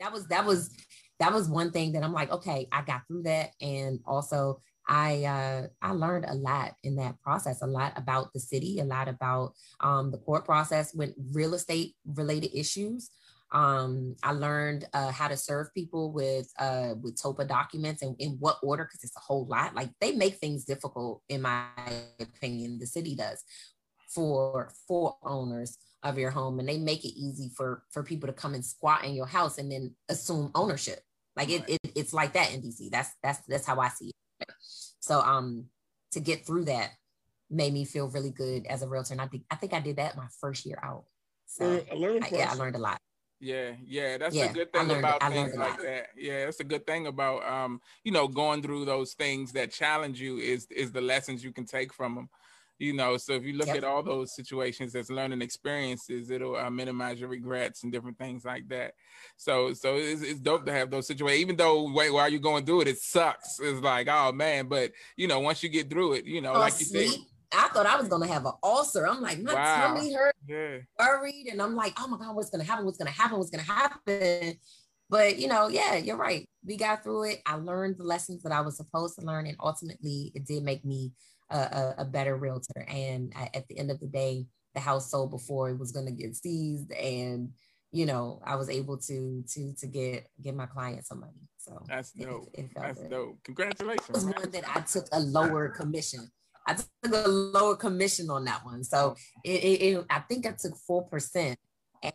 That was that was that was one thing that I'm like, okay, I got through that. And also I uh, I learned a lot in that process, a lot about the city, a lot about um, the court process with real estate related issues. Um, I learned uh, how to serve people with uh, with TOPA documents and in what order, because it's a whole lot. Like they make things difficult, in my opinion. The city does for for owners of your home, and they make it easy for for people to come and squat in your house and then assume ownership. Like it, it it's like that in DC. That's that's that's how I see it. So um, to get through that made me feel really good as a realtor, and I think I think I did that my first year out. So I yeah, I learned a lot. Yeah, yeah, that's yeah, a good thing about things like that. Yeah, that's a good thing about um, you know, going through those things that challenge you is is the lessons you can take from them. You know, so if you look yep. at all those situations as learning experiences, it'll uh, minimize your regrets and different things like that. So, so it's, it's dope to have those situations. Even though wait, while you're going through it, it sucks. It's like, oh man, but you know, once you get through it, you know, oh, like you said I thought I was gonna have an ulcer. I'm like, my wow. tummy hurt, yeah. worried, and I'm like, oh my god, what's gonna happen? What's gonna happen? What's gonna happen? But you know, yeah, you're right. We got through it. I learned the lessons that I was supposed to learn, and ultimately, it did make me a, a, a better realtor. And I, at the end of the day, the house sold before it was gonna get seized, and you know, I was able to to to get get my client some money. So that's dope. It, it that's good. dope. Congratulations. It was one that I took a lower commission I took a lower commission on that one. So it, it, it I think I took four percent,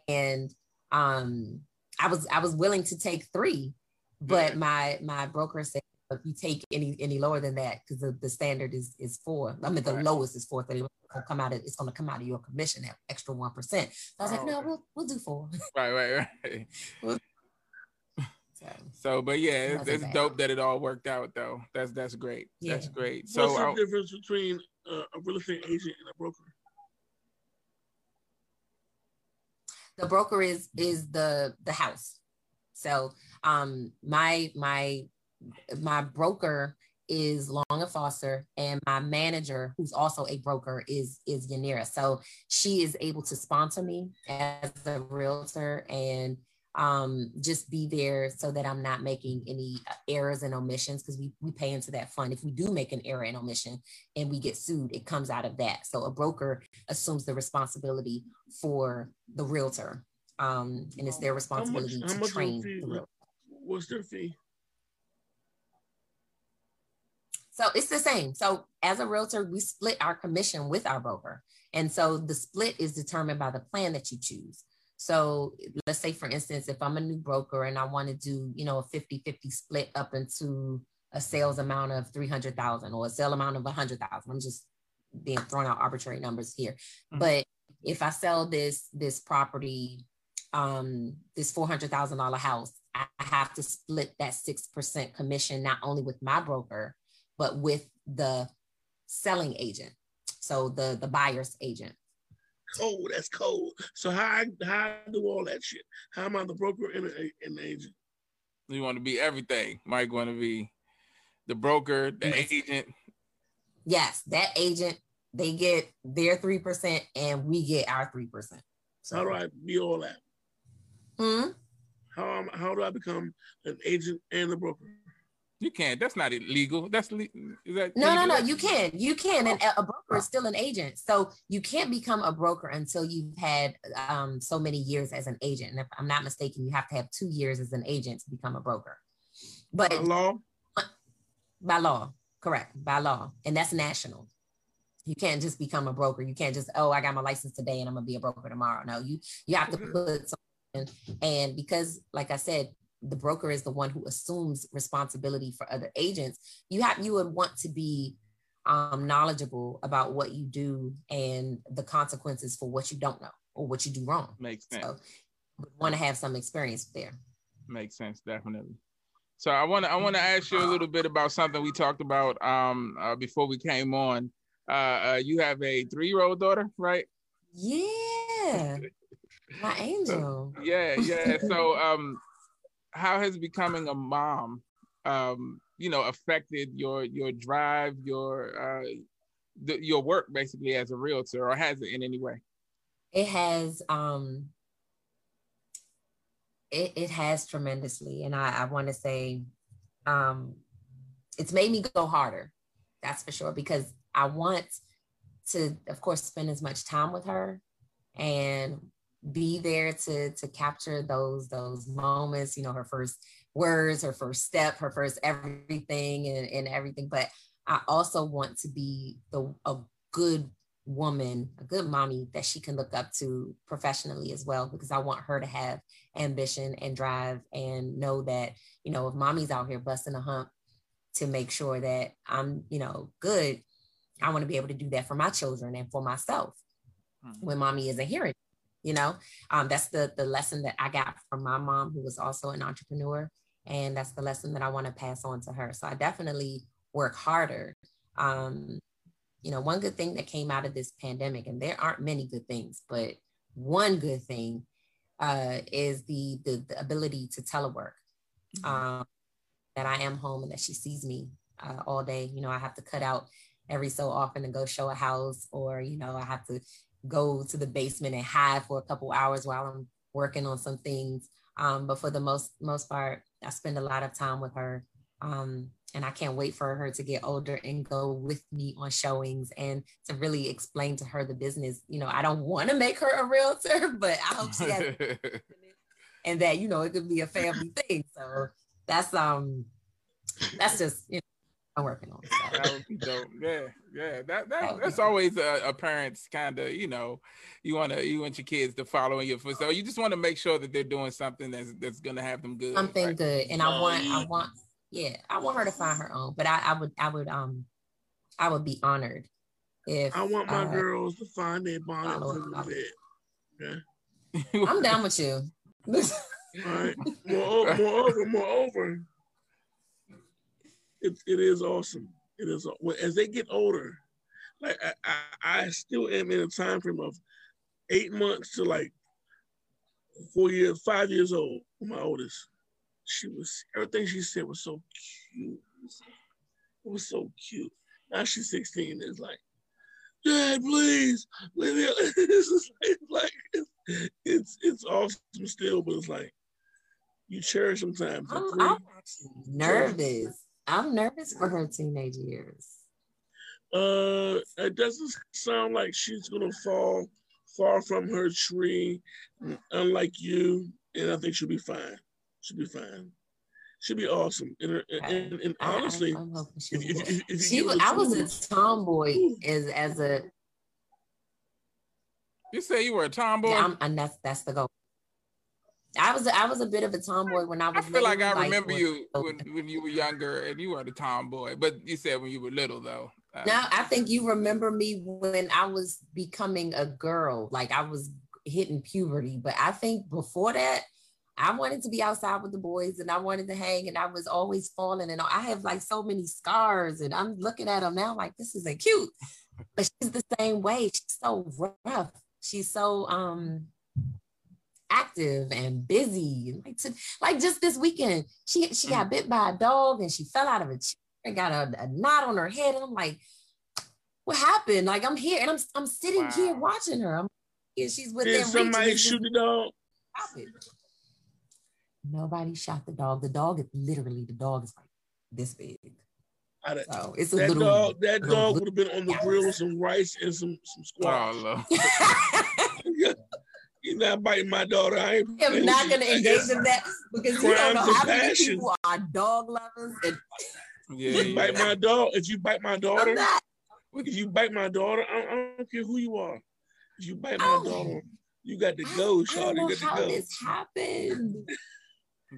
and um, I was I was willing to take three, but my my broker said if you take any any lower than that, because the, the standard is is four. I mean the right. lowest is four thirty. Gonna come out of it's gonna come out of your commission at extra one percent. So I was oh, like, no, we'll we'll do four. Right, right, right. So, but yeah, it's, it's dope that it all worked out though. That's that's great. Yeah. That's great. So, what's the I'll, difference between uh, a real estate agent and a broker? The broker is is the the house. So, um, my my my broker is Long and Foster, and my manager, who's also a broker, is is Yanira. So she is able to sponsor me as a realtor and um, just be there so that I'm not making any uh, errors and omissions because we, we pay into that fund. If we do make an error and omission and we get sued, it comes out of that. So a broker assumes the responsibility for the realtor. Um, and it's their responsibility how much, to train fee, the realtor. What's their fee? So it's the same. So as a realtor, we split our commission with our broker. And so the split is determined by the plan that you choose. So let's say, for instance, if I'm a new broker and I want to do, you know, a 50 50 split up into a sales amount of 300,000 or a sale amount of 100,000, I'm just being thrown out arbitrary numbers here. Mm-hmm. But if I sell this, this property, um, this $400,000 house, I have to split that 6% commission, not only with my broker, but with the selling agent. So the, the buyer's agent cold. That's cold. So how I, how I do all that shit? How am I the broker and, an agent? You want to be everything. Mike want to be the broker, the yes. agent. Yes, that agent. They get their three percent, and we get our three percent. So how do I be all that? Hmm. How how do I become an agent and a broker? You can't. That's not illegal. That's le- is that no, no, no. You can. You can. And a broker is still an agent, so you can't become a broker until you've had um, so many years as an agent. And if I'm not mistaken, you have to have two years as an agent to become a broker. But by law, by law, correct, by law, and that's national. You can't just become a broker. You can't just oh, I got my license today and I'm gonna be a broker tomorrow. No, you you have to put something. And because, like I said, the broker is the one who assumes responsibility for other agents you have you would want to be um, knowledgeable about what you do and the consequences for what you don't know or what you do wrong. Makes sense. so want to have some experience there. Makes sense definitely. So i want to i want to ask you a little bit about something we talked about um, uh, before we came on. Uh, uh, you have a three-year-old daughter right? Yeah. My angel. yeah yeah. So um how has becoming a mom um you know affected your your drive your uh the, your work basically as a realtor or has it in any way? It has um it, it has tremendously. And i i want to say um it's made me go harder that's for sure because i want to of course spend as much time with her and be there to to capture those those moments you know her first words her first step her first everything and, and everything but i also want to be the a good woman a good mommy that she can look up to professionally as well because i want her to have ambition and drive and know that you know if mommy's out here busting a hump to make sure that i'm you know good i want to be able to do that for my children and for myself mm-hmm. when mommy isn't here you know? Um, that's the the lesson that i got from my mom who was also an entrepreneur and that's the lesson that i want to pass on to her. So i definitely work harder. Um, you know one good thing that came out of this pandemic and there aren't many good things but one good thing uh, is the, the, the ability to telework mm-hmm. um, that i am home and that she sees me uh, all day. You know i have to cut out every so often to go show a house or you know i have to go to the basement and hide for a couple hours while I'm working on some things. Um, but for the most most part, I spend a lot of time with her. Um, and I can't wait for her to get older and go with me on showings and to really explain to her the business. You know, I don't want to make her a realtor, but I hope she has and that you know it could be a family thing. So that's um that's just you know I'm working on. So. That would be dope. Yeah, yeah. That, that that's always a, a parent's kind of you know, you want to you want your kids to follow in your footsteps. So you just want to make sure that they're doing something that's that's gonna have them good. Something right? good, and I want I want yeah I want her to find her own. But I, I would I would um I would be honored if I want my uh, girls to find their bonnet the bed. Okay. I'm down with you. All right. Moreover, moreover, moreover it, it is awesome. It is as they get older, like I, I, I still am in a time frame of eight months to like four years, five years old. My oldest, she was everything she said was so cute. It was so cute. Now she's 16. It's like, Dad, please, leave me. it's like, like it's, it's it's awesome still, but it's like you cherish sometimes. I'm, I'm nervous. I'm nervous for her teenage years. Uh, it doesn't sound like she's gonna fall far from her tree, unlike you, and I think she'll be fine. She'll be fine. She'll be awesome. And, and, and honestly, I, if, if, if, if she was, I was a tomboy as as a. You say you were a tomboy, yeah, and that's that's the goal. I was I was a bit of a tomboy when I was. I feel little, like I like remember you when, when you were younger and you were the tomboy, but you said when you were little though. Uh, now I think you remember me when I was becoming a girl, like I was hitting puberty. But I think before that, I wanted to be outside with the boys and I wanted to hang, and I was always falling. And I have like so many scars, and I'm looking at them now like this isn't cute. But she's the same way. She's so rough. She's so um active and busy. Like, to, like just this weekend, she she got mm. bit by a dog and she fell out of a chair and got a, a knot on her head. And I'm like, what happened? Like I'm here and I'm I'm sitting wow. here watching her. I'm here. She's with Did somebody shoot the dog? Nobody shot the dog. The dog is literally the dog is like this big. So it's a that little, dog. That dog would have been on the grill with some rice and some some squash. Oh, You're not biting my daughter. I am not going to engage in that because you don't know how many people are dog lovers. And... Yeah, you yeah. bite my dog. If you bite my daughter, if you bite my daughter, I, I, don't care who you are. If you bite my oh. daughter, you got to go, Charlie. You got to how go. this happened.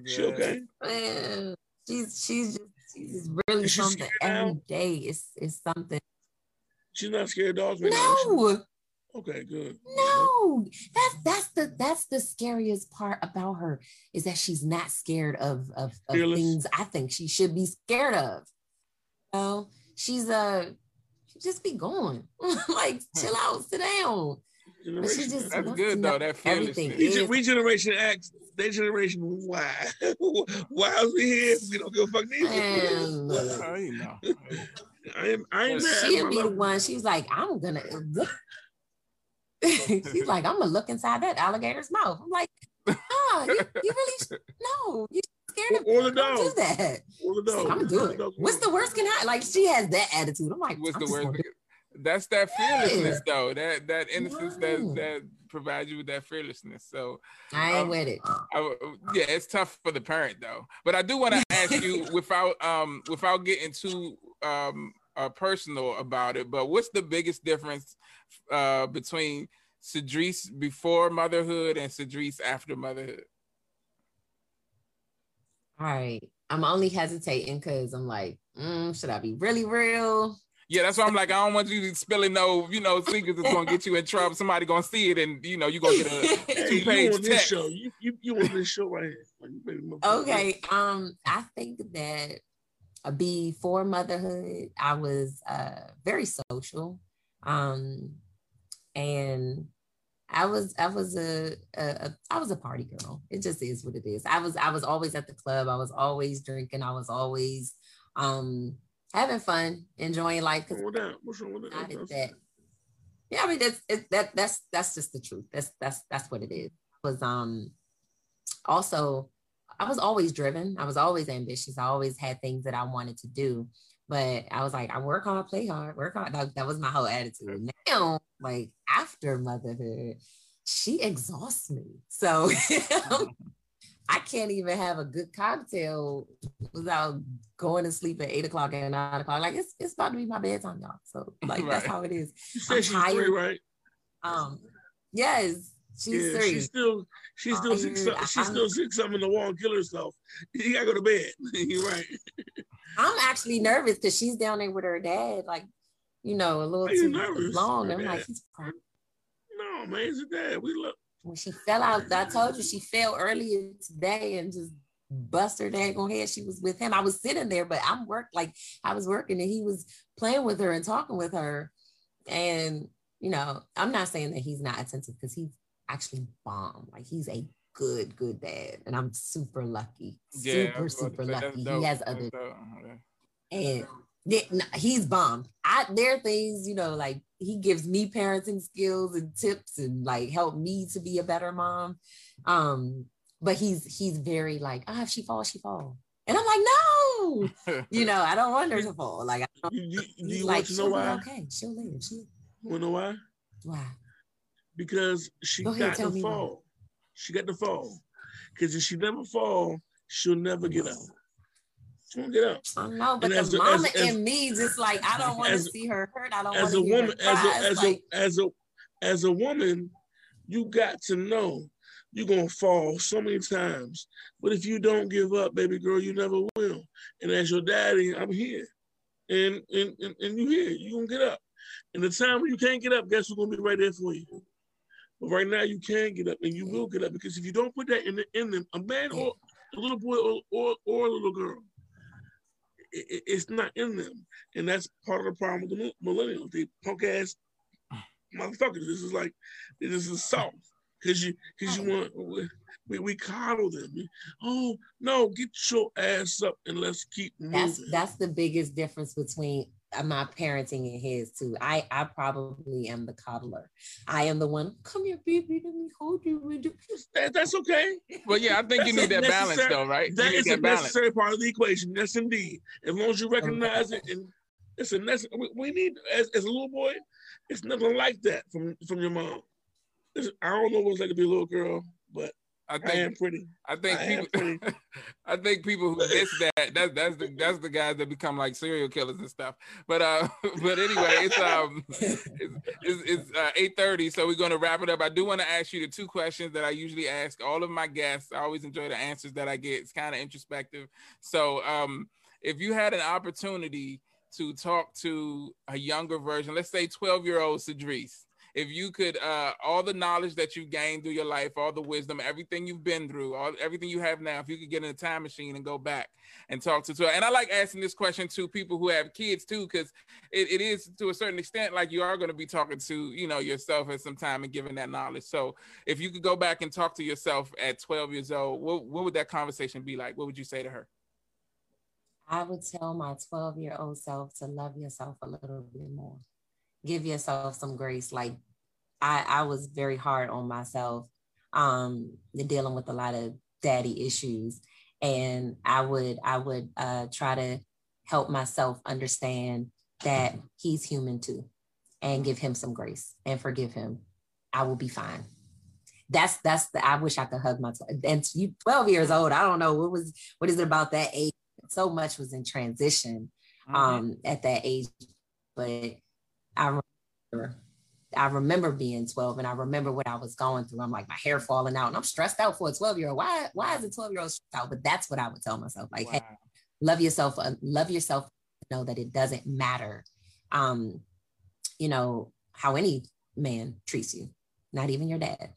she okay? Man, she's she's just she's just really something every day. It's it's something. She's not scared of dogs. Right no. Now, Okay, good. No, that's that's the that's the scariest part about her is that she's not scared of of, of things I think she should be scared of. You know, she's a uh, she just be going like chill out, sit down. But she just that's good though. That everything. We, generation X, they generation Y. Why are we here? We don't give a fuck neither. I know. I am. I am. She'll be the one. She's like, I'm gonna. She's like, I'm gonna look inside that alligator's mouth. I'm like, ah, you, you really no, you scared of or the dog. do that. Or the dog. I'm doing it. What's the worst can happen? Like she has that attitude. I'm like, what's I'm the worst? That's that fearlessness yeah. though. That that innocence that that provides you with that fearlessness. So I ain't um, with it. I, yeah, it's tough for the parent though. But I do want to ask you without um without getting too um uh, personal about it. But what's the biggest difference uh, between Cedrece before motherhood and Cedrece after motherhood? All right. I'm only hesitating because I'm like, mm, should I be really real? Yeah, that's why I'm like, I don't want you spilling no, you know, secrets that's gonna get you in trouble. Somebody gonna see it, and you know, you're gonna get a two page hey, text. Show. You, you, you on this show right here. okay. Um, I think that before motherhood, I was uh, very social. Um, and I was I was a, a, a I was a party girl. It just is what it is. I was I was always at the club. I was always drinking. I was always um having fun, enjoying life. What's wrong with that? What's wrong with that? that. Yeah, I mean that's it, that that's that's just the truth. That's that's that's what it is. It was um also I was always driven. I was always ambitious. I always had things that I wanted to do. But I was like, I work hard, play hard, work hard. That, that was my whole attitude. Now, like after motherhood, she exhausts me. So I can't even have a good cocktail without going to sleep at eight o'clock and nine o'clock. Like it's it's about to be my bedtime, y'all. So like right. that's how it is. She's tired. Three, right? Um, yes, She's yeah, three. She's still she's still sick, she's still sick something in the wall and kill herself. You gotta go to bed. You're right. I'm actually nervous because she's down there with her dad, like, you know, a little too nervous? long. I'm like, he's crying. No, man, it's a dad. We look. When she fell out, I told you she fell earlier today and just bust her daggone head. She was with him. I was sitting there, but I'm work like I was working and he was playing with her and talking with her. And you know, I'm not saying that he's not attentive because he's actually bomb. Like he's a good, good dad. And I'm super lucky. Yeah, super, super lucky. He has other and he's bomb. I there are things, you know, like he gives me parenting skills and tips and like help me to be a better mom. Um, but he's he's very like, ah, oh, if she falls, she falls. And I'm like, no, you know, I don't want her to fall. Like, I don't, You, you, do you like, want to know she'll why? okay, she'll live. She, Want to know why? why? Because she Go ahead, got to why. She got to fall. Because if she never fall, she'll never get up. She won't get up. Oh, I know, but And the mama as- as- in me just like I don't want to see her hurt. I don't As want a to woman, her as a as like, a as a as a woman, you got to know you're gonna fall so many times. But if you don't give up, baby girl, you never will. And as your daddy, I'm here. And and and, and you here, you're gonna get up. And the time when you can't get up, guess who's gonna be right there for you? But right now you can get up and you will get up because if you don't put that in the, in them, a man or a little boy or, or, or a little girl, it, it- it's not in them. And that's part of the problem with the millennials. They punk ass motherfuckers. This is like this is soft. Cause you cause you oh. want we, we coddle them. Oh no, get your ass up and let's keep moving. that's that's the biggest difference between Uh, my parenting and his too. I I probably am the coddler. I am the one. Come here, baby. Let me hold you. That- that's okay. well, yeah, I think you need that balance though, right? That is you is a that balance. necessary part of the equation. Yes, indeed. As long as you recognize it, and it's a necessary. We, we need as, as a little boy, it's nothing like that from from your mom. It's- I don't know what it's like to be a little girl, but I I think am pretty. I think I people. I think people who miss that that's that's the that's the guys that become like serial killers and stuff. But uh but anyway, it's um it's it's, it's uh, 8:30 so we're going to wrap it up. I do want to ask you the two questions that I usually ask all of my guests. I always enjoy the answers that I get. It's kind of introspective. So um if you had an opportunity to talk to a younger version, let's say 12-year-old Cedrece, if you could uh all the knowledge that you've gained through your life all the wisdom everything you've been through all everything you have now if you could get in a time machine and go back and talk to 12 and i like asking this question to people who have kids too because it, it is to a certain extent like you are going to be talking to you know yourself at some time and giving that knowledge so if you could go back and talk to yourself at 12 years old what, what would that conversation be like what would you say to her I would tell my 12 year old self to love yourself a little bit more. Give yourself some grace. Like I, I was very hard on myself, um, dealing with a lot of daddy issues. And I would, I would uh, try to help myself understand that he's human too and give him some grace and forgive him. I will be fine. That's that's the I wish I could hug my 12, and you 12 years old. I don't know what was what is it about that age so much was in transition Mm-hmm. um at that age but i remember i remember being 12 and i remember what i was going through. I'm like my hair falling out and i'm stressed out for a 12 year old why why is a 12 year old stressed out? But that's what i would tell myself like hey love yourself uh, love yourself know that it doesn't matter um you know how any man treats you not even your dad.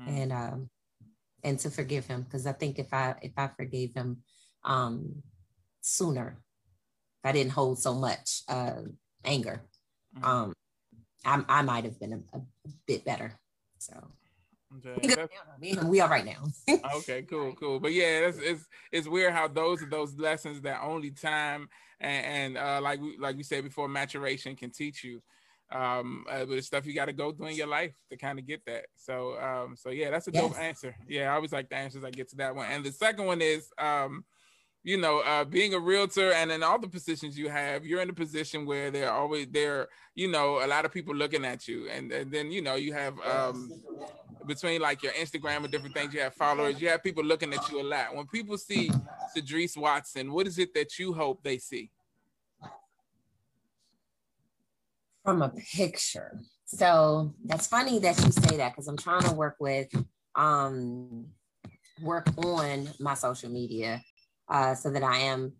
Mm. and um and to forgive him because i think if i if i forgave him um sooner if i didn't hold so much uh anger. Mhm. um i, I might have been a, a bit better so Okay, we, good that's- now, me and him, we all right now okay, cool, cool. But yeah, it's it's it's weird how those are those lessons that only time and, and uh, like we like we said before, maturation can teach you. Um, uh, but it's stuff you got to go through in your life to kind of get that. So um, so yeah, that's a dope answer. Yeah, I always like the answers I get to that one. And the second one is um, you know, uh, being a realtor and in all the positions you have, you're in a position where there are always there, you know, a lot of people looking at you, and, and then you know you have um, between like your Instagram and different things, you have followers, you have people looking at you a lot. When people see Cedrece Watson, what is it that you hope they see? from a picture. So that's funny that you say that because I'm trying to work with um work on my social media uh so that I am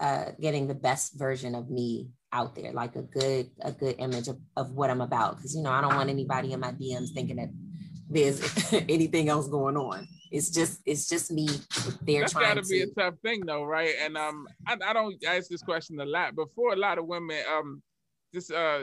uh getting the best version of me out there, like a good a good image of, of what I'm about. Cause you know, I don't want anybody in my DMs thinking that there's anything else going on. It's just it's just me there That's trying got to be a tough thing, though, right? And um, I, I don't ask this question a lot, but for a lot of women, um, just uh,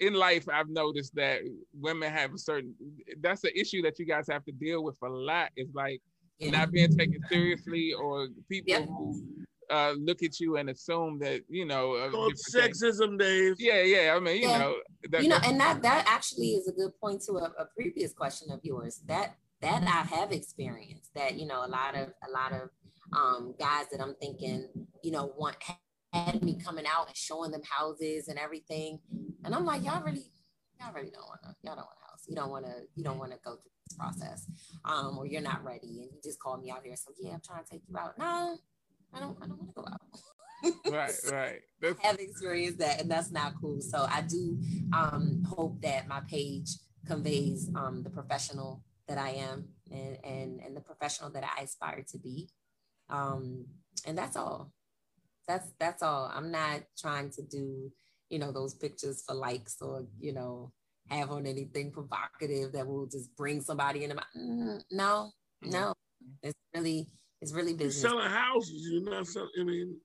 in life, I've noticed that women have a certain. That's an issue that you guys have to deal with a lot. Is like not being taken seriously, or people Yep. who uh, look at you and assume that you know. things. sexism, Dave. Yeah, yeah. I mean, you Yeah. know, that, you know, and that that actually is a good point to a, a previous question of yours. That that I have experienced. That you know, a lot of a lot of um, guys that I'm thinking, you know, want had me coming out and showing them houses and everything, and I'm like, y'all really, y'all really don't want to, y'all don't want a house. You don't want to, you don't want to go through this process, um, or you're not ready, and you just called me out here. So yeah, I'm trying to take you out. No, I don't, I don't want to go out. right, right. That's- have experienced that, and that's not cool. So I do um, hope that my page conveys um, the professional that I am and, and and the professional that I aspire to be. Um, and that's all. That's that's all. I'm not trying to do, you know, those pictures for likes or you know have on anything provocative that will just bring somebody in. Mm, no, mm-hmm. no. It's really it's really business. You're selling houses. You're not selling. I mean,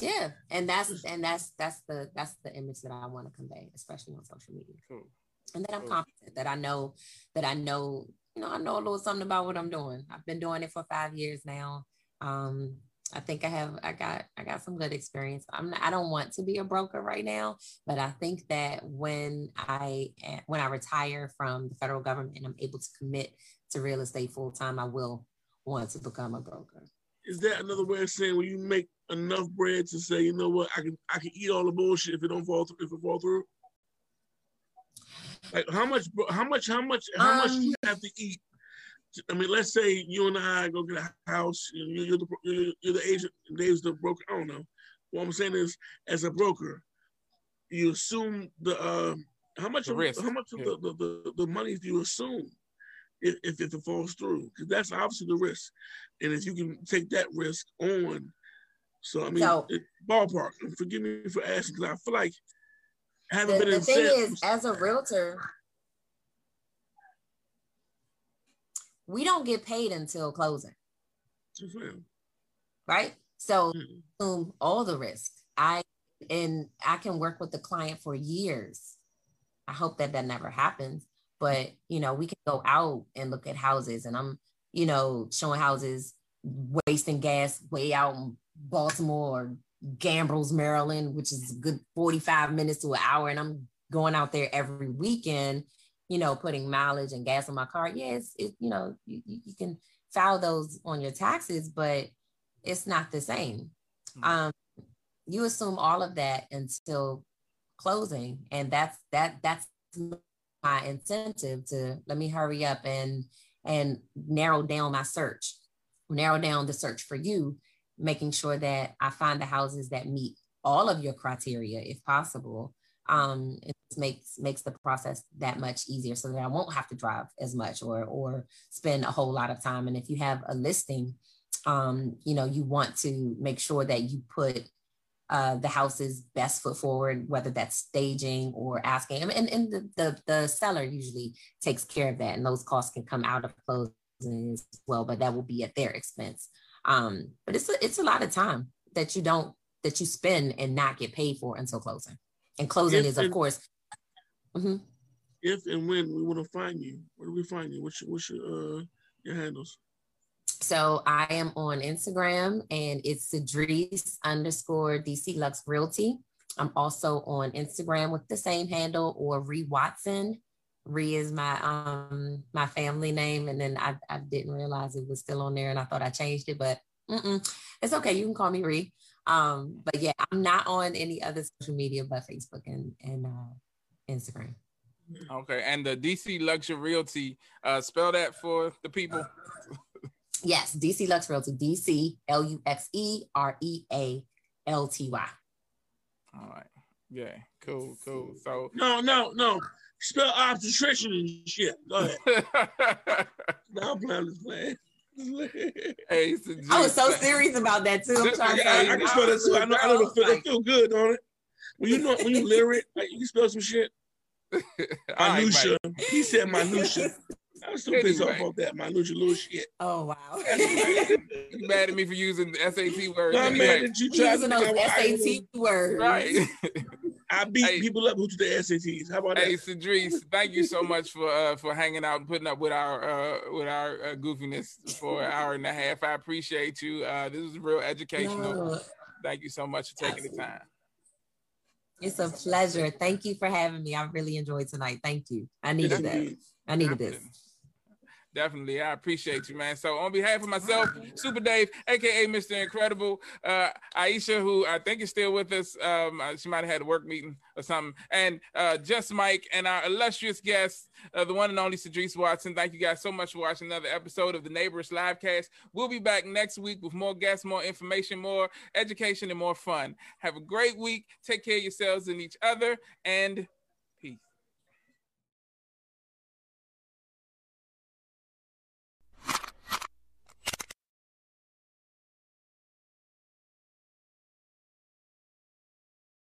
yeah, and that's and that's that's the that's the image that I want to convey, especially on social media. Cool. And that I'm cool. confident that I know that I know you know I know a little something about what I'm doing. I've been doing it for five years now. Um, I think I have I got I got some good experience. I'm not, I don't want to be a broker right now, but I think that when I when I retire from the federal government and I'm able to commit to real estate full time, I will want to become a broker. Is that another way of saying when you make enough bread to say, you know what, I can I can eat all the bullshit if it don't fall through if it fall through? Like how much how much how much how um, much do you have to eat? I mean, let's say you and I go get a house. You're, you're the you're, you're the agent. Dave's the broker. I don't know. What I'm saying is, as a broker, you assume the uh, how much the of, risk. how much of yeah. the, the, the money do you assume if, if, if it falls through? Because that's obviously the risk. And if you can take that risk on, so I mean, so, it, ballpark. And forgive me for asking because I feel like I haven't the, been. The thing is, as a realtor, we don't get paid until closing. Mm-hmm. Right. So mm-hmm. um, all the risk. I and I can work with the client for years. I hope that that never happens. But you know, we can go out and look at houses, and I'm you know showing houses wasting gas way out in Baltimore or Gambrills, Maryland, which is a good 45 minutes to an hour. And I'm going out there every weekend, you know, putting mileage and gas on my car. Yes, it, you know, you, you can file those on your taxes, but it's not the same. Mm-hmm. Um, you assume all of that until closing. And that's that that's my incentive to let me hurry up and and narrow down my search narrow down the search for you, making sure that I find the houses that meet all of your criteria if possible. Um, it makes makes the process that much easier so that I won't have to drive as much or or spend a whole lot of time. And if you have a listing, um, you know, you want to make sure that you put uh, the house's best foot forward, whether that's staging or asking. And, and the, the, the seller usually takes care of that. And those costs can come out of closing as well, but that will be at their expense. Um, but it's a, it's a lot of time that you don't that you spend and not get paid for until closing. And closing if is, of and, course. Mm-hmm. If and when we want to find you, where do we find you? What's your, what's your uh your handles? So I am on Instagram and it's Cedrece underscore DC Luxe Realty. I'm also on Instagram with the same handle or Ree Watson Ree is my um my family name, and then I, I didn't realize it was still on there, and I thought I changed it, but it's okay. You can call me Ree. Um, but yeah, I'm not on any other social media but Facebook and and uh, Instagram. Okay, and the DC Luxury Realty, uh, spell that for the people. yes, DC Luxe Realty, DC L U X E R E A L T Y. All right. Yeah. Cool. Cool. So no, no, no spell obstetrician and shit. Go ahead. now I'm playing this plan. hey, I was so serious about that too. I'm trying I, I, I can spell that too. I know, I know it, feel, it feel good, don't it? When you know when you lyric, like, you can spell some shit. Minutia. Right, he said minutia. I was so anyway. pissed off about that minutia little shit. Oh wow. you mad at me for using the SAT words? I'm mad at you trying using those SAT words. Right. I beat hey, people up who do the SATs. How about hey, that? Hey, Cedrece, thank you so much for uh, for hanging out and putting up with our uh, with our uh, goofiness for an hour and a half. I appreciate you. Uh, this was real educational. No. Thank you so much for taking Absolutely. the time. It's a pleasure. Thank you for having me. I really enjoyed tonight. Thank you. I needed that. I needed this. Definitely. I appreciate you, man. So on behalf of myself, Super Dave, aka Mr. Incredible, uh, Aisha, who I think is still with us. Um, uh, she might have had a work meeting or something. And uh, just Mike and our illustrious guest, uh, the one and only Cedrece Watson. Thank you guys so much for watching another episode of the Neighborish Livecast. We'll be back next week with more guests, more information, more education, and more fun. Have a great week. Take care of yourselves and each other, and